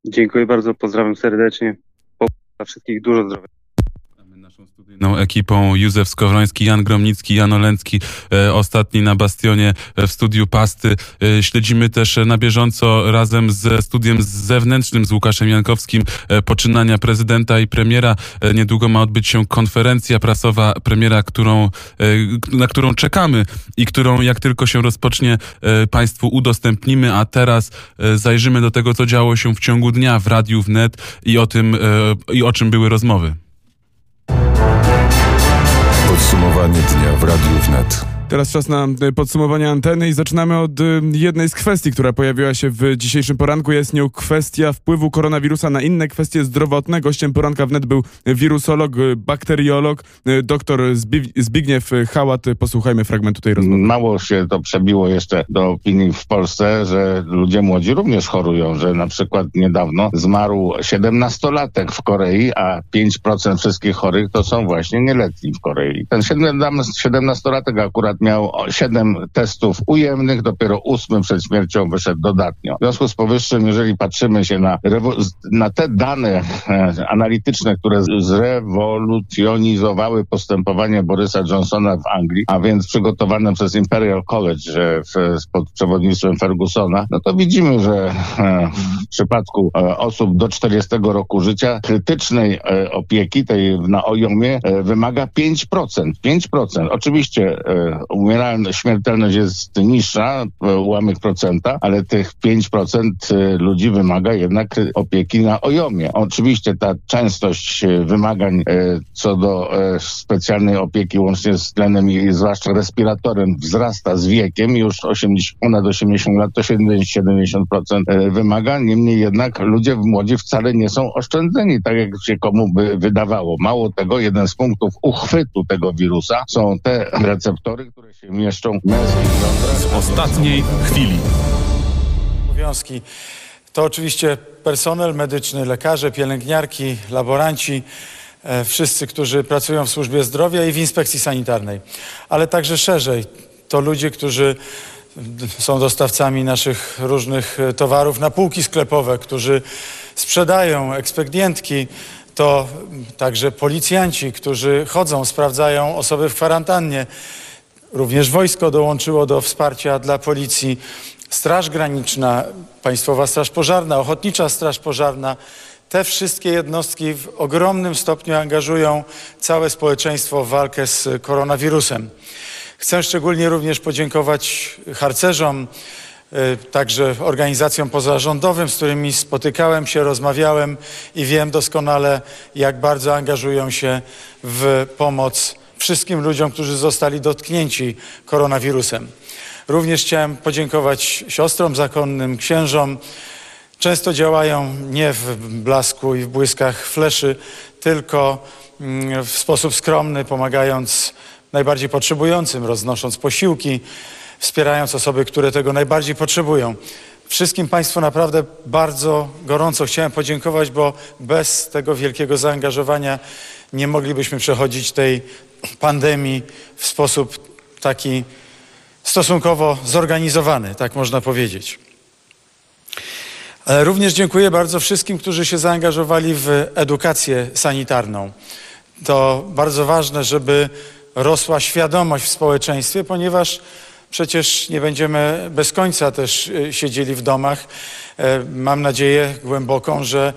Dziękuję bardzo, pozdrawiam serdecznie. Dla wszystkich dużo zdrowia. Studyjną ekipą Józef Skowroński, Jan Gromnicki, Jan Olencki, e, ostatni na Bastionie e, w studiu Pasty. E, śledzimy też na bieżąco razem ze studiem zewnętrznym z Łukaszem Jankowskim poczynania prezydenta i premiera. Niedługo ma odbyć się konferencja prasowa premiera, którą, na którą czekamy i którą jak tylko się rozpocznie Państwu udostępnimy, a teraz zajrzymy do tego, co działo się w ciągu dnia w Radiu Wnet i o tym, i o czym były rozmowy. Podsumowanie dnia w Radiu Wnet. Teraz czas na e, podsumowanie anteny i zaczynamy od e, jednej z kwestii, która pojawiła się w dzisiejszym poranku. Jest nią kwestia wpływu koronawirusa na inne kwestie zdrowotne. Gościem poranka wnet był wirusolog, e, bakteriolog, dr Zbigniew Hałat. Posłuchajmy fragmentu tej rozmowy. Mało się to przebiło jeszcze do opinii w Polsce, że ludzie młodzi również chorują, że na przykład niedawno zmarł 17-latek w Korei, a 5% wszystkich chorych to są właśnie nieletni w Korei. Ten 17-latek akurat miał 7 testów ujemnych, dopiero 8 przed śmiercią wyszedł dodatnio. W związku z powyższym, jeżeli patrzymy się na, na te dane e, analityczne, które zrewolucjonizowały postępowanie Borysa Johnsona w Anglii, a więc przygotowane przez Imperial College w, pod przewodnictwem Fergusona, no to widzimy, że e, w przypadku e, osób do 40 roku życia krytycznej e, opieki, tej na ojomie, e, wymaga 5%. 5%. Oczywiście e, umieralność, śmiertelność jest niższa, ułamek procenta, ale tych 5% e, ludzi wymaga jednak opieki na ojomie. Oczywiście ta częstość e, wymagań co do specjalnej opieki łącznie z tlenem i zwłaszcza respiratorem wzrasta z wiekiem. Już 80, ponad 80 lat to 70% wymaga. Niemniej jednak ludzie młodzi wcale nie są oszczędzeni, tak jak się komu by wydawało. Mało tego, jeden z punktów uchwytu tego wirusa są te receptory, które się mieszczą w męskich jądrach. Z ostatniej chwili. Obowiązki to oczywiście personel medyczny, lekarze, pielęgniarki, laboranci, e, wszyscy, którzy pracują w służbie zdrowia i w inspekcji sanitarnej, ale także szerzej to ludzie, którzy są dostawcami naszych różnych e, towarów na półki sklepowe, którzy sprzedają ekspedientki, to także policjanci, którzy chodzą, sprawdzają osoby w kwarantannie. Również wojsko dołączyło do wsparcia dla policji. Straż Graniczna, Państwowa Straż Pożarna, Ochotnicza Straż Pożarna. Te wszystkie jednostki w ogromnym stopniu angażują całe społeczeństwo w walkę z koronawirusem. Chcę szczególnie również podziękować harcerzom, y, także organizacjom pozarządowym, z którymi spotykałem się, rozmawiałem i wiem doskonale, jak bardzo angażują się w pomoc wszystkim ludziom, którzy zostali dotknięci koronawirusem. Również chciałem podziękować siostrom zakonnym, księżom. Często działają nie w blasku i w błyskach fleszy, tylko mm, w sposób skromny, pomagając najbardziej potrzebującym, roznosząc posiłki, wspierając osoby, które tego najbardziej potrzebują. Wszystkim Państwu naprawdę bardzo gorąco chciałem podziękować, bo bez tego wielkiego zaangażowania nie moglibyśmy przechodzić tej pandemii w sposób taki stosunkowo zorganizowany, tak można powiedzieć. Ale również dziękuję bardzo wszystkim, którzy się zaangażowali w edukację sanitarną. To bardzo ważne, żeby rosła świadomość w społeczeństwie, ponieważ przecież nie będziemy bez końca też e, siedzieli w domach. E, mam nadzieję głęboką, że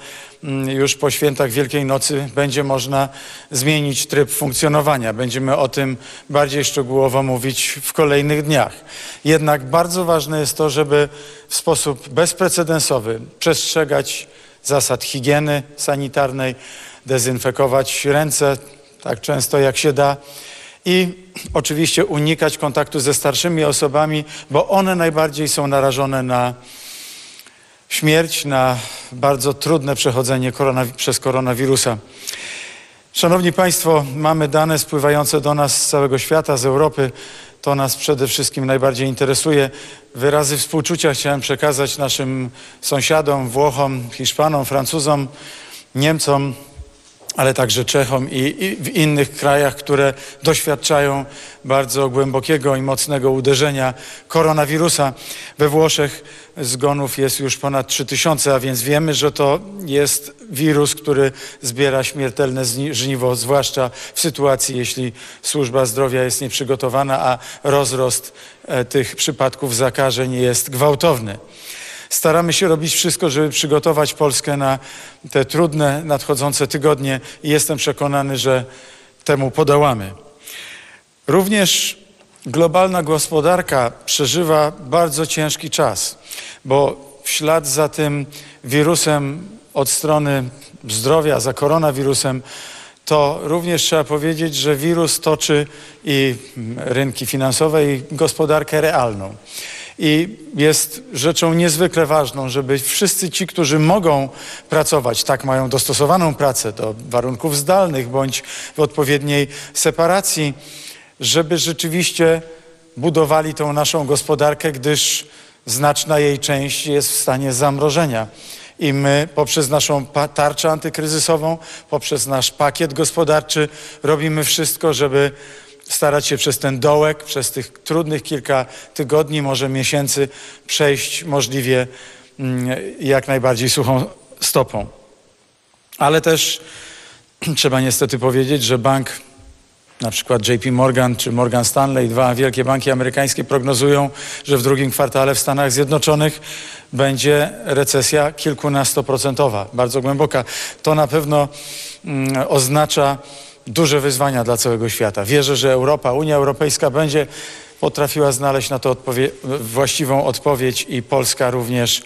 już po świętach Wielkiej Nocy będzie można zmienić tryb funkcjonowania. Będziemy o tym bardziej szczegółowo mówić w kolejnych dniach. Jednak bardzo ważne jest to, żeby w sposób bezprecedensowy przestrzegać zasad higieny sanitarnej, dezynfekować ręce tak często jak się da i oczywiście unikać kontaktu ze starszymi osobami, bo one najbardziej są narażone na śmierć, na bardzo trudne przechodzenie przez koronawirusa. Szanowni Państwo, mamy dane spływające do nas z całego świata, z Europy. To nas przede wszystkim najbardziej interesuje. Wyrazy współczucia chciałem przekazać naszym sąsiadom, Włochom, Hiszpanom, Francuzom, Niemcom, ale także Czechom i, i, w innych krajach, które doświadczają bardzo głębokiego i mocnego uderzenia koronawirusa. We Włoszech zgonów jest już ponad 3000, a więc wiemy, że to jest wirus, który zbiera śmiertelne żniwo, zwłaszcza w sytuacji, jeśli służba zdrowia jest nieprzygotowana, a rozrost e, tych przypadków zakażeń jest gwałtowny. Staramy się robić wszystko, żeby przygotować Polskę na te trudne, nadchodzące tygodnie i jestem przekonany, że temu podołamy. Również globalna gospodarka przeżywa bardzo ciężki czas, bo w ślad za tym wirusem od strony zdrowia, za koronawirusem, to również trzeba powiedzieć, że wirus toczy i rynki finansowe, i gospodarkę realną. I jest rzeczą niezwykle ważną, żeby wszyscy ci, którzy mogą pracować, tak mają dostosowaną pracę do warunków zdalnych bądź w odpowiedniej separacji, żeby rzeczywiście budowali tą naszą gospodarkę, gdyż znaczna jej część jest w stanie zamrożenia. I my poprzez naszą tarczę antykryzysową, poprzez nasz pakiet gospodarczy robimy wszystko, żeby starać się przez ten dołek, przez tych trudnych kilka tygodni, może miesięcy przejść możliwie mm, jak najbardziej suchą stopą. Ale też trzeba niestety powiedzieć, że bank, na przykład JP Morgan czy Morgan Stanley, dwa wielkie banki amerykańskie prognozują, że w drugim kwartale w Stanach Zjednoczonych będzie recesja kilkunastoprocentowa, bardzo głęboka. To na pewno mm, oznacza duże wyzwania dla całego świata. Wierzę, że Europa, Unia Europejska będzie potrafiła znaleźć na to odpowie właściwą odpowiedź i Polska również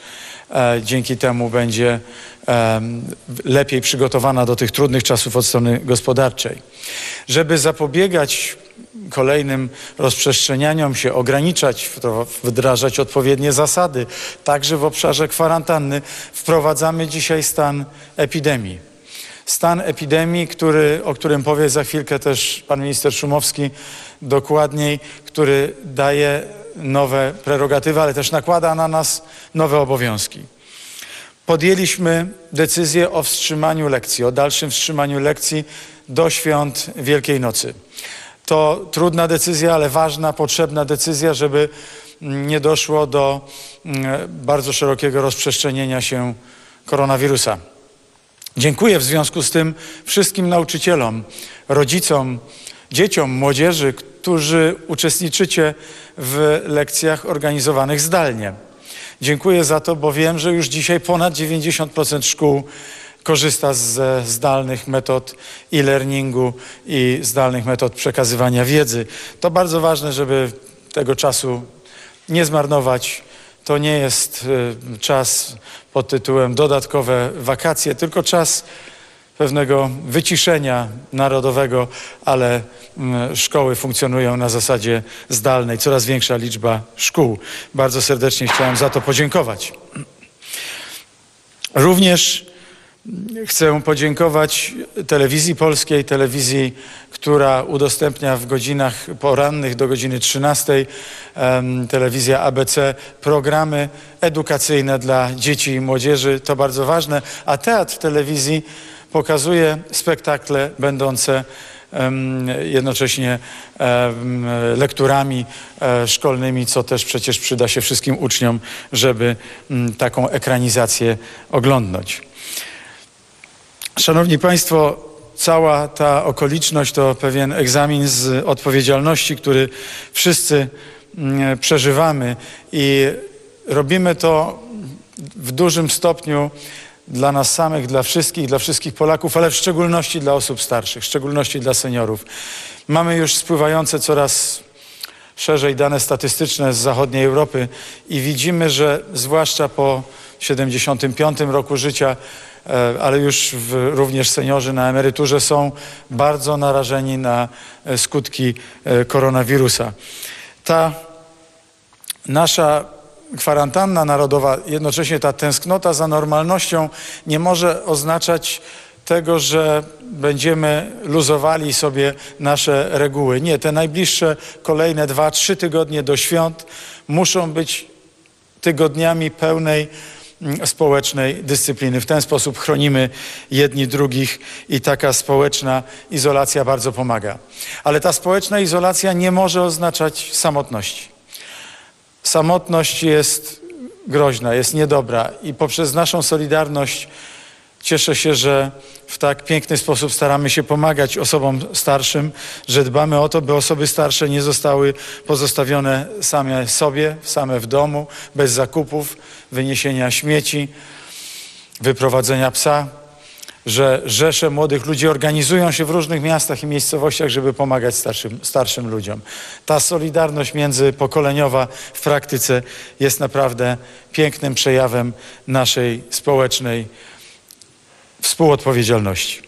e, dzięki temu będzie e, lepiej przygotowana do tych trudnych czasów od strony gospodarczej. Żeby zapobiegać kolejnym rozprzestrzenianiom się, ograniczać, wdrażać odpowiednie zasady, także w obszarze kwarantanny, wprowadzamy dzisiaj stan epidemii stan epidemii, który, o którym powie za chwilkę też pan minister Szumowski dokładniej, który daje nowe prerogatywy, ale też nakłada na nas nowe obowiązki. Podjęliśmy decyzję o wstrzymaniu lekcji, o dalszym wstrzymaniu lekcji do świąt Wielkiej Nocy. To trudna decyzja, ale ważna, potrzebna decyzja, żeby nie doszło do mm, bardzo szerokiego rozprzestrzenienia się koronawirusa. Dziękuję w związku z tym wszystkim nauczycielom, rodzicom, dzieciom, młodzieży, którzy uczestniczycie w lekcjach organizowanych zdalnie. Dziękuję za to, bo wiem, że już dzisiaj ponad 90% szkół korzysta ze zdalnych metod e-learningu i zdalnych metod przekazywania wiedzy. To bardzo ważne, żeby tego czasu nie zmarnować. To nie jest y, czas pod tytułem dodatkowe wakacje, tylko czas pewnego wyciszenia narodowego, ale mm, szkoły funkcjonują na zasadzie zdalnej, coraz większa liczba szkół. Bardzo serdecznie chciałem za to podziękować. Również chcę podziękować telewizji polskiej, telewizji która udostępnia w godzinach porannych do godziny 13 telewizja ABC programy edukacyjne dla dzieci i młodzieży. To bardzo ważne. A teatr telewizji pokazuje spektakle będące jednocześnie lekturami e, szkolnymi, co też przecież przyda się wszystkim uczniom, żeby taką ekranizację oglądnąć. Szanowni Państwo, cała ta okoliczność to pewien egzamin z odpowiedzialności, który wszyscy mm, przeżywamy i robimy to w dużym stopniu dla nas samych, dla wszystkich, dla wszystkich Polaków, ale w szczególności dla osób starszych, w szczególności dla seniorów. Mamy już spływające coraz szerzej dane statystyczne z zachodniej Europy i widzimy, że zwłaszcza po 75 roku życia ale już w, również seniorzy na emeryturze są bardzo narażeni na e, skutki e, koronawirusa. Ta nasza kwarantanna narodowa, jednocześnie ta tęsknota za normalnością nie może oznaczać tego, że będziemy luzowali sobie nasze reguły. Nie, te najbliższe kolejne dwa, trzy tygodnie do świąt muszą być tygodniami pełnej społecznej dyscypliny. W ten sposób chronimy jedni drugich i taka społeczna izolacja bardzo pomaga. Ale ta społeczna izolacja nie może oznaczać samotności. Samotność jest groźna, jest niedobra i poprzez naszą solidarność cieszę się, że w tak piękny sposób staramy się pomagać osobom starszym, że dbamy o to, by osoby starsze nie zostały pozostawione same sobie, same w domu, bez zakupów, wyniesienia śmieci, wyprowadzenia psa, że rzesze młodych ludzi organizują się w różnych miastach i miejscowościach, żeby pomagać starszym, starszym ludziom. Ta solidarność międzypokoleniowa w praktyce jest naprawdę pięknym przejawem naszej społecznej współodpowiedzialności.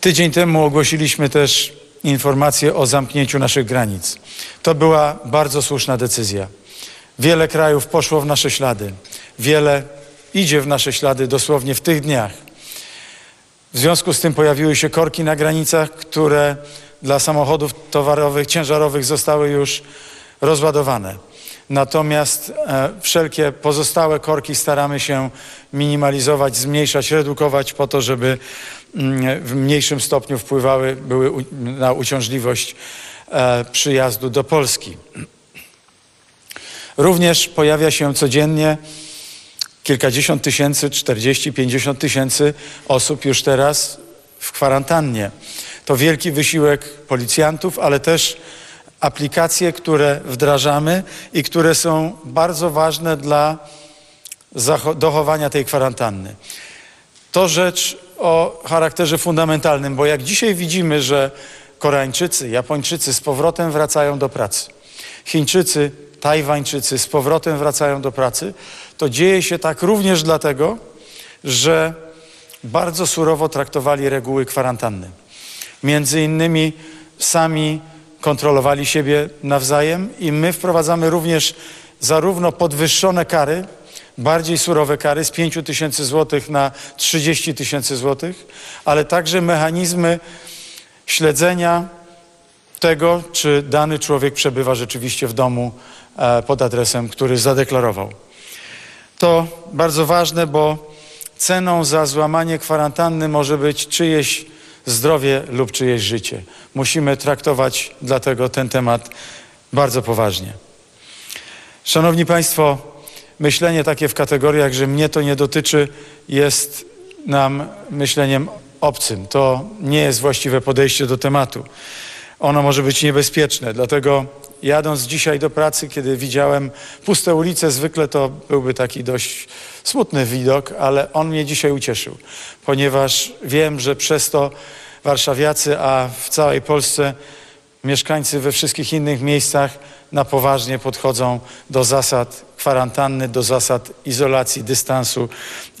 Tydzień temu ogłosiliśmy też informację o zamknięciu naszych granic. To była bardzo słuszna decyzja. Wiele krajów poszło w nasze ślady. Wiele idzie w nasze ślady dosłownie w tych dniach. W związku z tym pojawiły się korki na granicach, które dla samochodów towarowych, ciężarowych zostały już rozładowane. Natomiast e, wszelkie pozostałe korki staramy się minimalizować, zmniejszać, redukować po to, żeby mm, w mniejszym stopniu wpływały były na uciążliwość e, przyjazdu do Polski. Również pojawia się codziennie kilkadziesiąt tysięcy, 40, 50 tysięcy osób już teraz w kwarantannie. To wielki wysiłek policjantów, ale też aplikacje, które wdrażamy i które są bardzo ważne dla dochowania tej kwarantanny. To rzecz o charakterze fundamentalnym, bo jak dzisiaj widzimy, że Koreańczycy, Japończycy z powrotem wracają do pracy, Chińczycy, Tajwańczycy z powrotem wracają do pracy, to dzieje się tak również dlatego, że bardzo surowo traktowali reguły kwarantanny. Między innymi sami kontrolowali siebie nawzajem i my wprowadzamy również zarówno podwyższone kary, bardziej surowe kary z 5 tysięcy złotych na 30 tysięcy złotych, ale także mechanizmy śledzenia tego, czy dany człowiek przebywa rzeczywiście w domu e, pod adresem, który zadeklarował. To bardzo ważne, bo ceną za złamanie kwarantanny może być czyjeś zdrowie lub czyjeś życie. Musimy traktować dlatego ten temat bardzo poważnie. Szanowni Państwo, myślenie takie w kategoriach, że mnie to nie dotyczy, jest nam myśleniem obcym. To nie jest właściwe podejście do tematu. Ono może być niebezpieczne, dlatego jadąc dzisiaj do pracy, kiedy widziałem puste ulice, zwykle to byłby taki dość smutny widok, ale on mnie dzisiaj ucieszył, ponieważ wiem, że przez to warszawiacy, a w całej Polsce mieszkańcy we wszystkich innych miejscach na poważnie podchodzą do zasad kwarantanny, do zasad izolacji, dystansu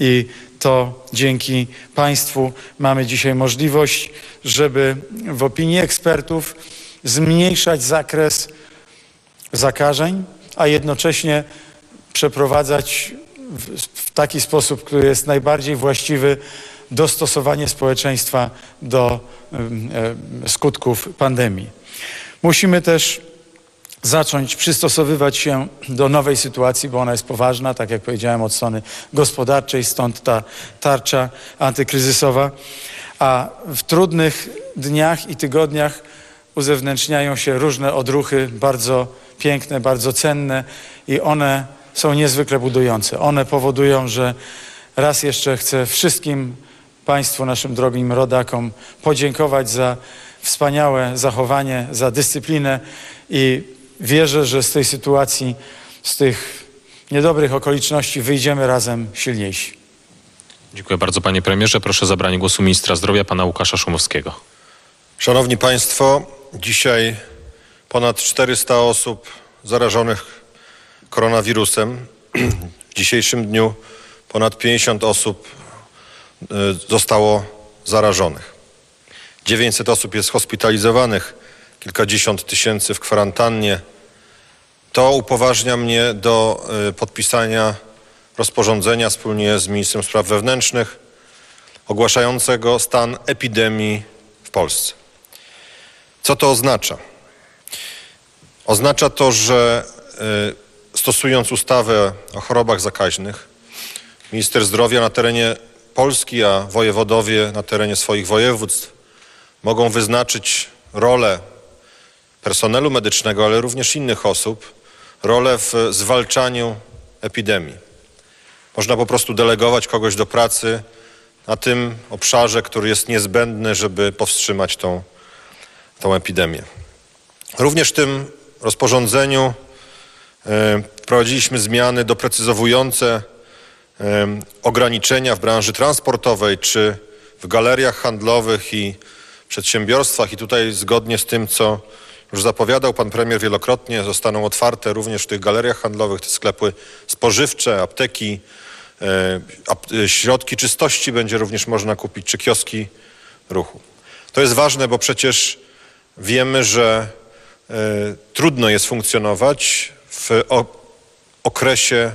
i to dzięki państwu mamy dzisiaj możliwość, żeby w opinii ekspertów zmniejszać zakres zakażeń, a jednocześnie przeprowadzać w, taki sposób, który jest najbardziej właściwy dostosowanie społeczeństwa do skutków pandemii. Musimy też zacząć przystosowywać się do nowej sytuacji, bo ona jest poważna, tak jak powiedziałem, od strony gospodarczej, stąd ta tarcza antykryzysowa. A w trudnych dniach i tygodniach uzewnętrzniają się różne odruchy bardzo piękne, bardzo cenne i one są niezwykle budujące. One powodują, że raz jeszcze chcę wszystkim Państwu, naszym drogim rodakom, podziękować za wspaniałe zachowanie, za dyscyplinę i wierzę, że z tej sytuacji, z tych niedobrych okoliczności wyjdziemy razem silniejsi. Dziękuję bardzo panie premierze. Proszę o zabranie głosu ministra zdrowia pana Łukasza Szumowskiego. Szanowni Państwo, dzisiaj ponad 400 osób zarażonych koronawirusem. W dzisiejszym dniu ponad 50 osób y, zostało zarażonych. 900 osób jest hospitalizowanych, kilkadziesiąt tysięcy w kwarantannie. To upoważnia mnie do y, podpisania rozporządzenia wspólnie z ministrem spraw wewnętrznych ogłaszającego stan epidemii w Polsce. Co to oznacza? Oznacza to, że y, stosując ustawę o chorobach zakaźnych, minister zdrowia na terenie Polski, a wojewodowie na terenie swoich województw mogą wyznaczyć rolę personelu medycznego, ale również innych osób, rolę w zwalczaniu epidemii. Można po prostu delegować kogoś do pracy na tym obszarze, który jest niezbędny, żeby powstrzymać tą, tą epidemię. Również w tym rozporządzeniu wprowadziliśmy zmiany doprecyzowujące e, ograniczenia w branży transportowej czy w galeriach handlowych i przedsiębiorstwach i tutaj zgodnie z tym, co już zapowiadał pan premier wielokrotnie, zostaną otwarte również w tych galeriach handlowych te sklepy spożywcze, apteki, e, e, środki czystości będzie również można kupić, czy kioski ruchu. To jest ważne, bo przecież wiemy, że e, trudno jest funkcjonować w okresie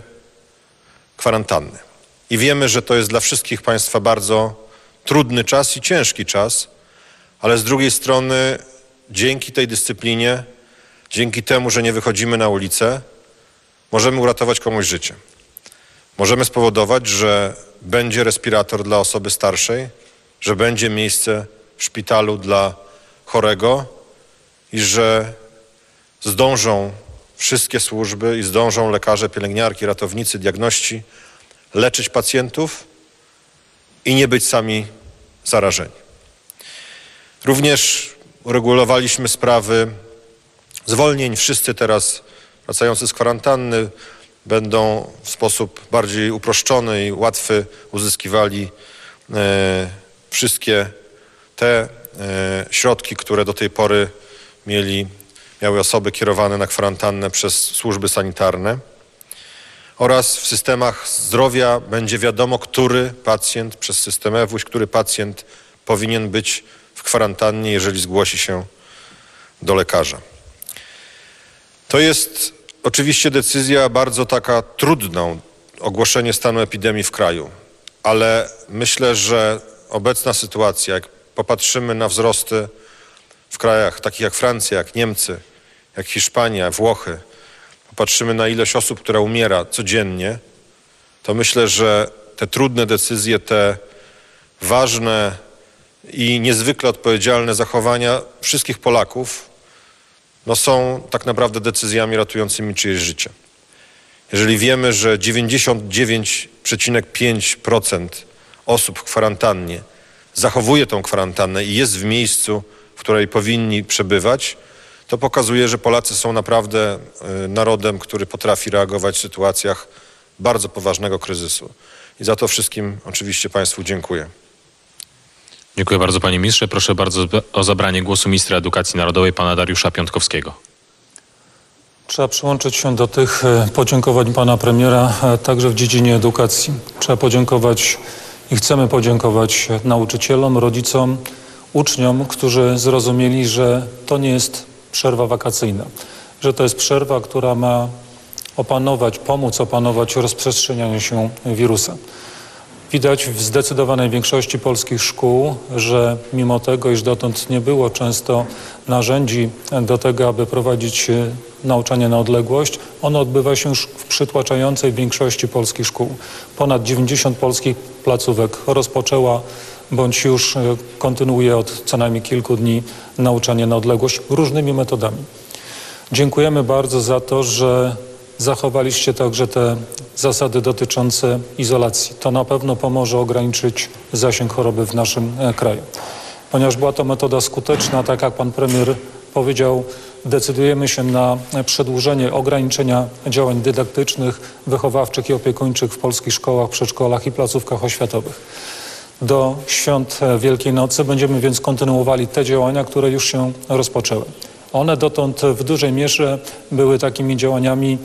kwarantanny. I wiemy, że to jest dla wszystkich Państwa bardzo trudny czas i ciężki czas, ale z drugiej strony dzięki tej dyscyplinie, dzięki temu, że nie wychodzimy na ulicę, możemy uratować komuś życie. Możemy spowodować, że będzie respirator dla osoby starszej, że będzie miejsce w szpitalu dla chorego i że zdążą wszystkie służby i zdążą lekarze, pielęgniarki, ratownicy, diagności leczyć pacjentów i nie być sami zarażeni. Również uregulowaliśmy sprawy zwolnień. Wszyscy teraz wracający z kwarantanny będą w sposób bardziej uproszczony i łatwy uzyskiwali e, wszystkie te e, środki, które do tej pory mieli, miały osoby kierowane na kwarantannę przez służby sanitarne. Oraz w systemach zdrowia będzie wiadomo, który pacjent przez system EWUŚ, który pacjent powinien być w kwarantannie, jeżeli zgłosi się do lekarza. To jest oczywiście decyzja bardzo taka trudną, ogłoszenie stanu epidemii w kraju, ale myślę, że obecna sytuacja, jak popatrzymy na wzrosty w krajach takich jak Francja, jak Niemcy, jak Hiszpania, Włochy, popatrzymy na ilość osób, która umiera codziennie, to myślę, że te trudne decyzje, te ważne i niezwykle odpowiedzialne zachowania wszystkich Polaków no są tak naprawdę decyzjami ratującymi czyjeś życie. Jeżeli wiemy, że 99,5% osób w kwarantannie zachowuje tą kwarantannę i jest w miejscu, w której powinni przebywać, to pokazuje, że Polacy są naprawdę y, narodem, który potrafi reagować w sytuacjach bardzo poważnego kryzysu. I za to wszystkim oczywiście Państwu dziękuję. Dziękuję bardzo panie ministrze. Proszę bardzo o zabranie głosu ministra edukacji narodowej pana Dariusza Piątkowskiego. Trzeba przyłączyć się do tych e, podziękowań pana premiera e, także w dziedzinie edukacji. Trzeba podziękować i chcemy podziękować nauczycielom, rodzicom, uczniom, którzy zrozumieli, że to nie jest przerwa wakacyjna, że to jest przerwa, która ma opanować, pomóc opanować rozprzestrzenianie się wirusa. Widać w zdecydowanej większości polskich szkół, że mimo tego, iż dotąd nie było często narzędzi do tego, aby prowadzić e, nauczanie na odległość, ono odbywa się w przytłaczającej większości polskich szkół. Ponad 90 polskich placówek rozpoczęła bądź już e, kontynuuje od co najmniej kilku dni nauczanie na odległość różnymi metodami. Dziękujemy bardzo za to, że zachowaliście także te zasady dotyczące izolacji. To na pewno pomoże ograniczyć zasięg choroby w naszym e, kraju. Ponieważ była to metoda skuteczna, tak jak pan premier powiedział, decydujemy się na przedłużenie ograniczenia działań dydaktycznych, wychowawczych i opiekuńczych w polskich szkołach, przedszkolach i placówkach oświatowych. Do świąt Wielkiej Nocy będziemy więc kontynuowali te działania, które już się rozpoczęły. One dotąd w dużej mierze były takimi działaniami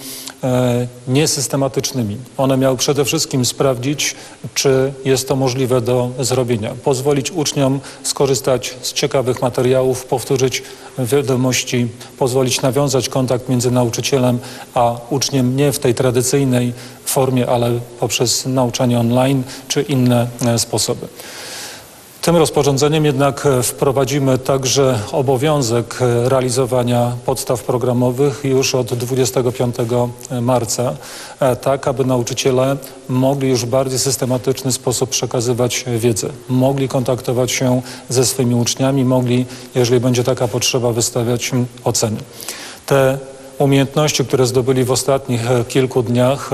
e, niesystematycznymi. One miały przede wszystkim sprawdzić, czy jest to możliwe do zrobienia. Pozwolić uczniom skorzystać z ciekawych materiałów, powtórzyć wiadomości, pozwolić nawiązać kontakt między nauczycielem a uczniem nie w tej tradycyjnej formie, ale poprzez nauczanie online czy inne e, sposoby. Tym rozporządzeniem jednak e, wprowadzimy także obowiązek e, realizowania podstaw programowych już od 25 marca, e, tak aby nauczyciele mogli już w bardziej systematyczny sposób przekazywać wiedzę, mogli kontaktować się ze swoimi uczniami, mogli, jeżeli będzie taka potrzeba, wystawiać oceny. Te umiejętności, które zdobyli w ostatnich kilku dniach,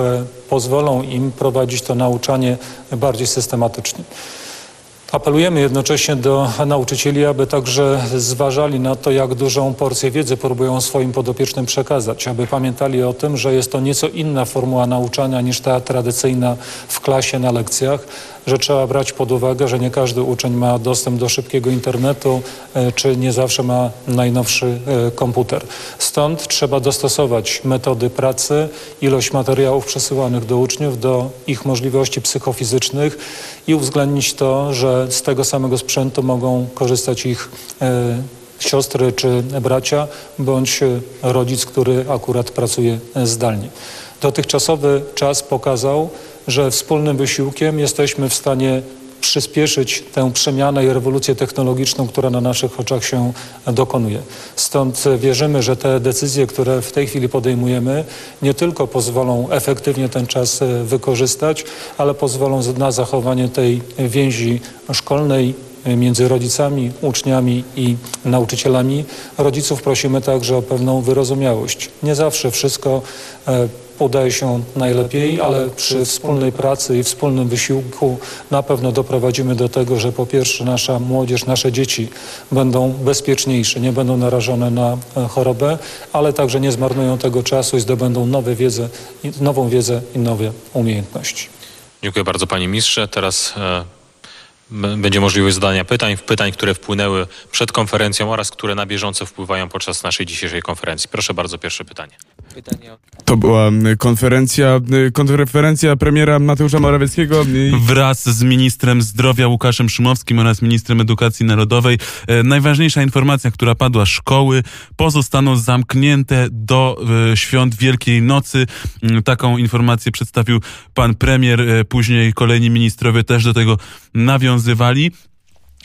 pozwolą im prowadzić to nauczanie bardziej systematycznie. Apelujemy jednocześnie do nauczycieli, aby także zważali na to, jak dużą porcję wiedzy próbują swoim podopiecznym przekazać, aby pamiętali o tym, że jest to nieco inna formuła nauczania niż ta tradycyjna w klasie na lekcjach, że trzeba brać pod uwagę, że nie każdy uczeń ma dostęp do szybkiego internetu, e, czy nie zawsze ma najnowszy e, komputer. Stąd trzeba dostosować metody pracy, ilość materiałów przesyłanych do uczniów, do ich możliwości psychofizycznych i uwzględnić to, że z tego samego sprzętu mogą korzystać ich e, siostry czy bracia, bądź rodzic, który akurat pracuje zdalnie. Dotychczasowy czas pokazał, że wspólnym wysiłkiem jesteśmy w stanie przyspieszyć tę przemianę i rewolucję technologiczną, która na naszych oczach się dokonuje. Stąd wierzymy, że te decyzje, które w tej chwili podejmujemy, nie tylko pozwolą efektywnie ten czas wykorzystać, ale pozwolą na zachowanie tej więzi szkolnej między rodzicami, uczniami i nauczycielami. Rodziców prosimy także o pewną wyrozumiałość. Nie zawsze wszystko e, udaje się najlepiej, ale przy wspólnej pracy i wspólnym wysiłku na pewno doprowadzimy do tego, że po pierwsze nasza młodzież, nasze dzieci będą bezpieczniejsze, nie będą narażone na e, chorobę, ale także nie zmarnują tego czasu i zdobędą nowe wiedzę, nową wiedzę i nowe umiejętności. Dziękuję bardzo panie ministrze. Teraz e, będzie możliwość zadania pytań, pytań, które wpłynęły przed konferencją oraz które na bieżąco wpływają podczas naszej dzisiejszej konferencji. Proszę bardzo, pierwsze pytanie. pytanie to była konferencja, konferencja premiera Mateusza Morawieckiego. I... Wraz z ministrem zdrowia Łukaszem Szumowskim oraz ministrem edukacji narodowej. E, najważniejsza informacja, która padła, szkoły pozostaną zamknięte do e, świąt Wielkiej Nocy. Taką informację przedstawił pan premier, e, później kolejni ministrowie też do tego nawiązywali.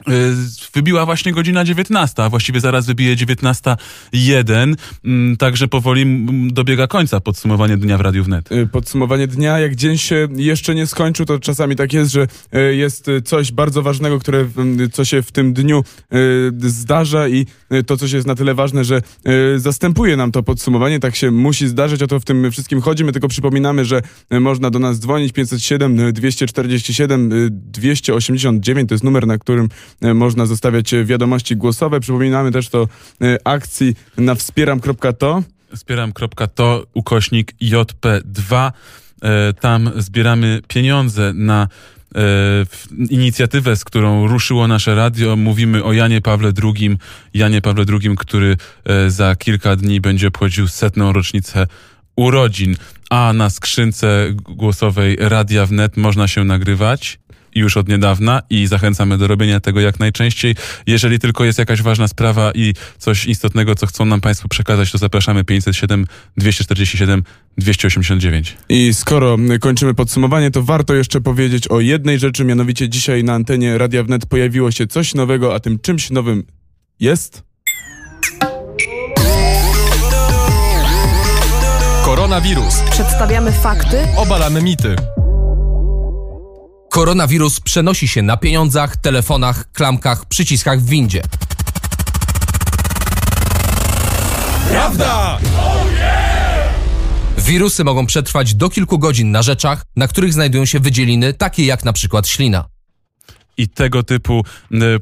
Y, wybiła właśnie godzina 19, a właściwie zaraz wybije 19.01, mm, także powoli dobiega końca podsumowanie dnia w Radiu Wnet. Y, podsumowanie dnia, jak dzień się jeszcze nie skończył, to czasami tak jest, że y, jest coś bardzo ważnego, które, co się w tym dniu zdarza i to coś jest na tyle ważne, że zastępuje nam to podsumowanie, tak się musi zdarzyć, o to w tym wszystkim chodzi. My tylko przypominamy, że można do nas dzwonić 507 247 289, to jest numer, na którym można zostawiać wiadomości głosowe. Przypominamy też to e, akcji na wspieram.to. Wspieram.to ukośnik JP2. E, tam zbieramy pieniądze na inicjatywę, z którą ruszyło nasze radio. Mówimy o Janie Pawle II. Janie Pawle II, który za kilka dni będzie obchodził setną rocznicę urodzin. A na skrzynce głosowej Radia Wnet można się nagrywać już od niedawna i zachęcamy do robienia tego jak najczęściej. Jeżeli tylko jest jakaś ważna sprawa i coś istotnego, co chcą nam Państwo przekazać, to zapraszamy 507 247 289. I skoro kończymy podsumowanie, to warto jeszcze powiedzieć o jednej rzeczy, mianowicie dzisiaj na antenie Radia Wnet pojawiło się coś nowego, a tym czymś nowym jest... Koronawirus. Przedstawiamy fakty. Obalamy mity. Koronawirus przenosi się na pieniądzach, telefonach, klamkach, przyciskach w windzie. Prawda! Wirusy mogą przetrwać do kilku godzin na rzeczach, na których znajdują się wydzieliny, takie jak na przykład ślina i tego typu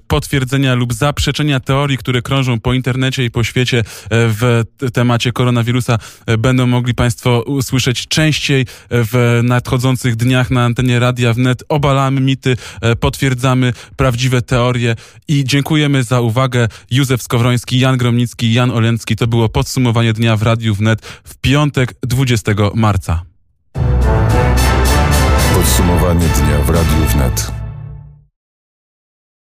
potwierdzenia lub zaprzeczenia teorii, które krążą po internecie i po świecie e, w temacie koronawirusa e, będą mogli Państwo usłyszeć częściej e, w nadchodzących dniach na antenie Radia Wnet. Obalamy mity, potwierdzamy prawdziwe teorie i dziękujemy za uwagę. Józef Skowroński, Jan Gromnicki, Jan Olencki. To było podsumowanie dnia w Radiu Wnet w piątek 20 marca. Podsumowanie dnia w Radiu Wnet.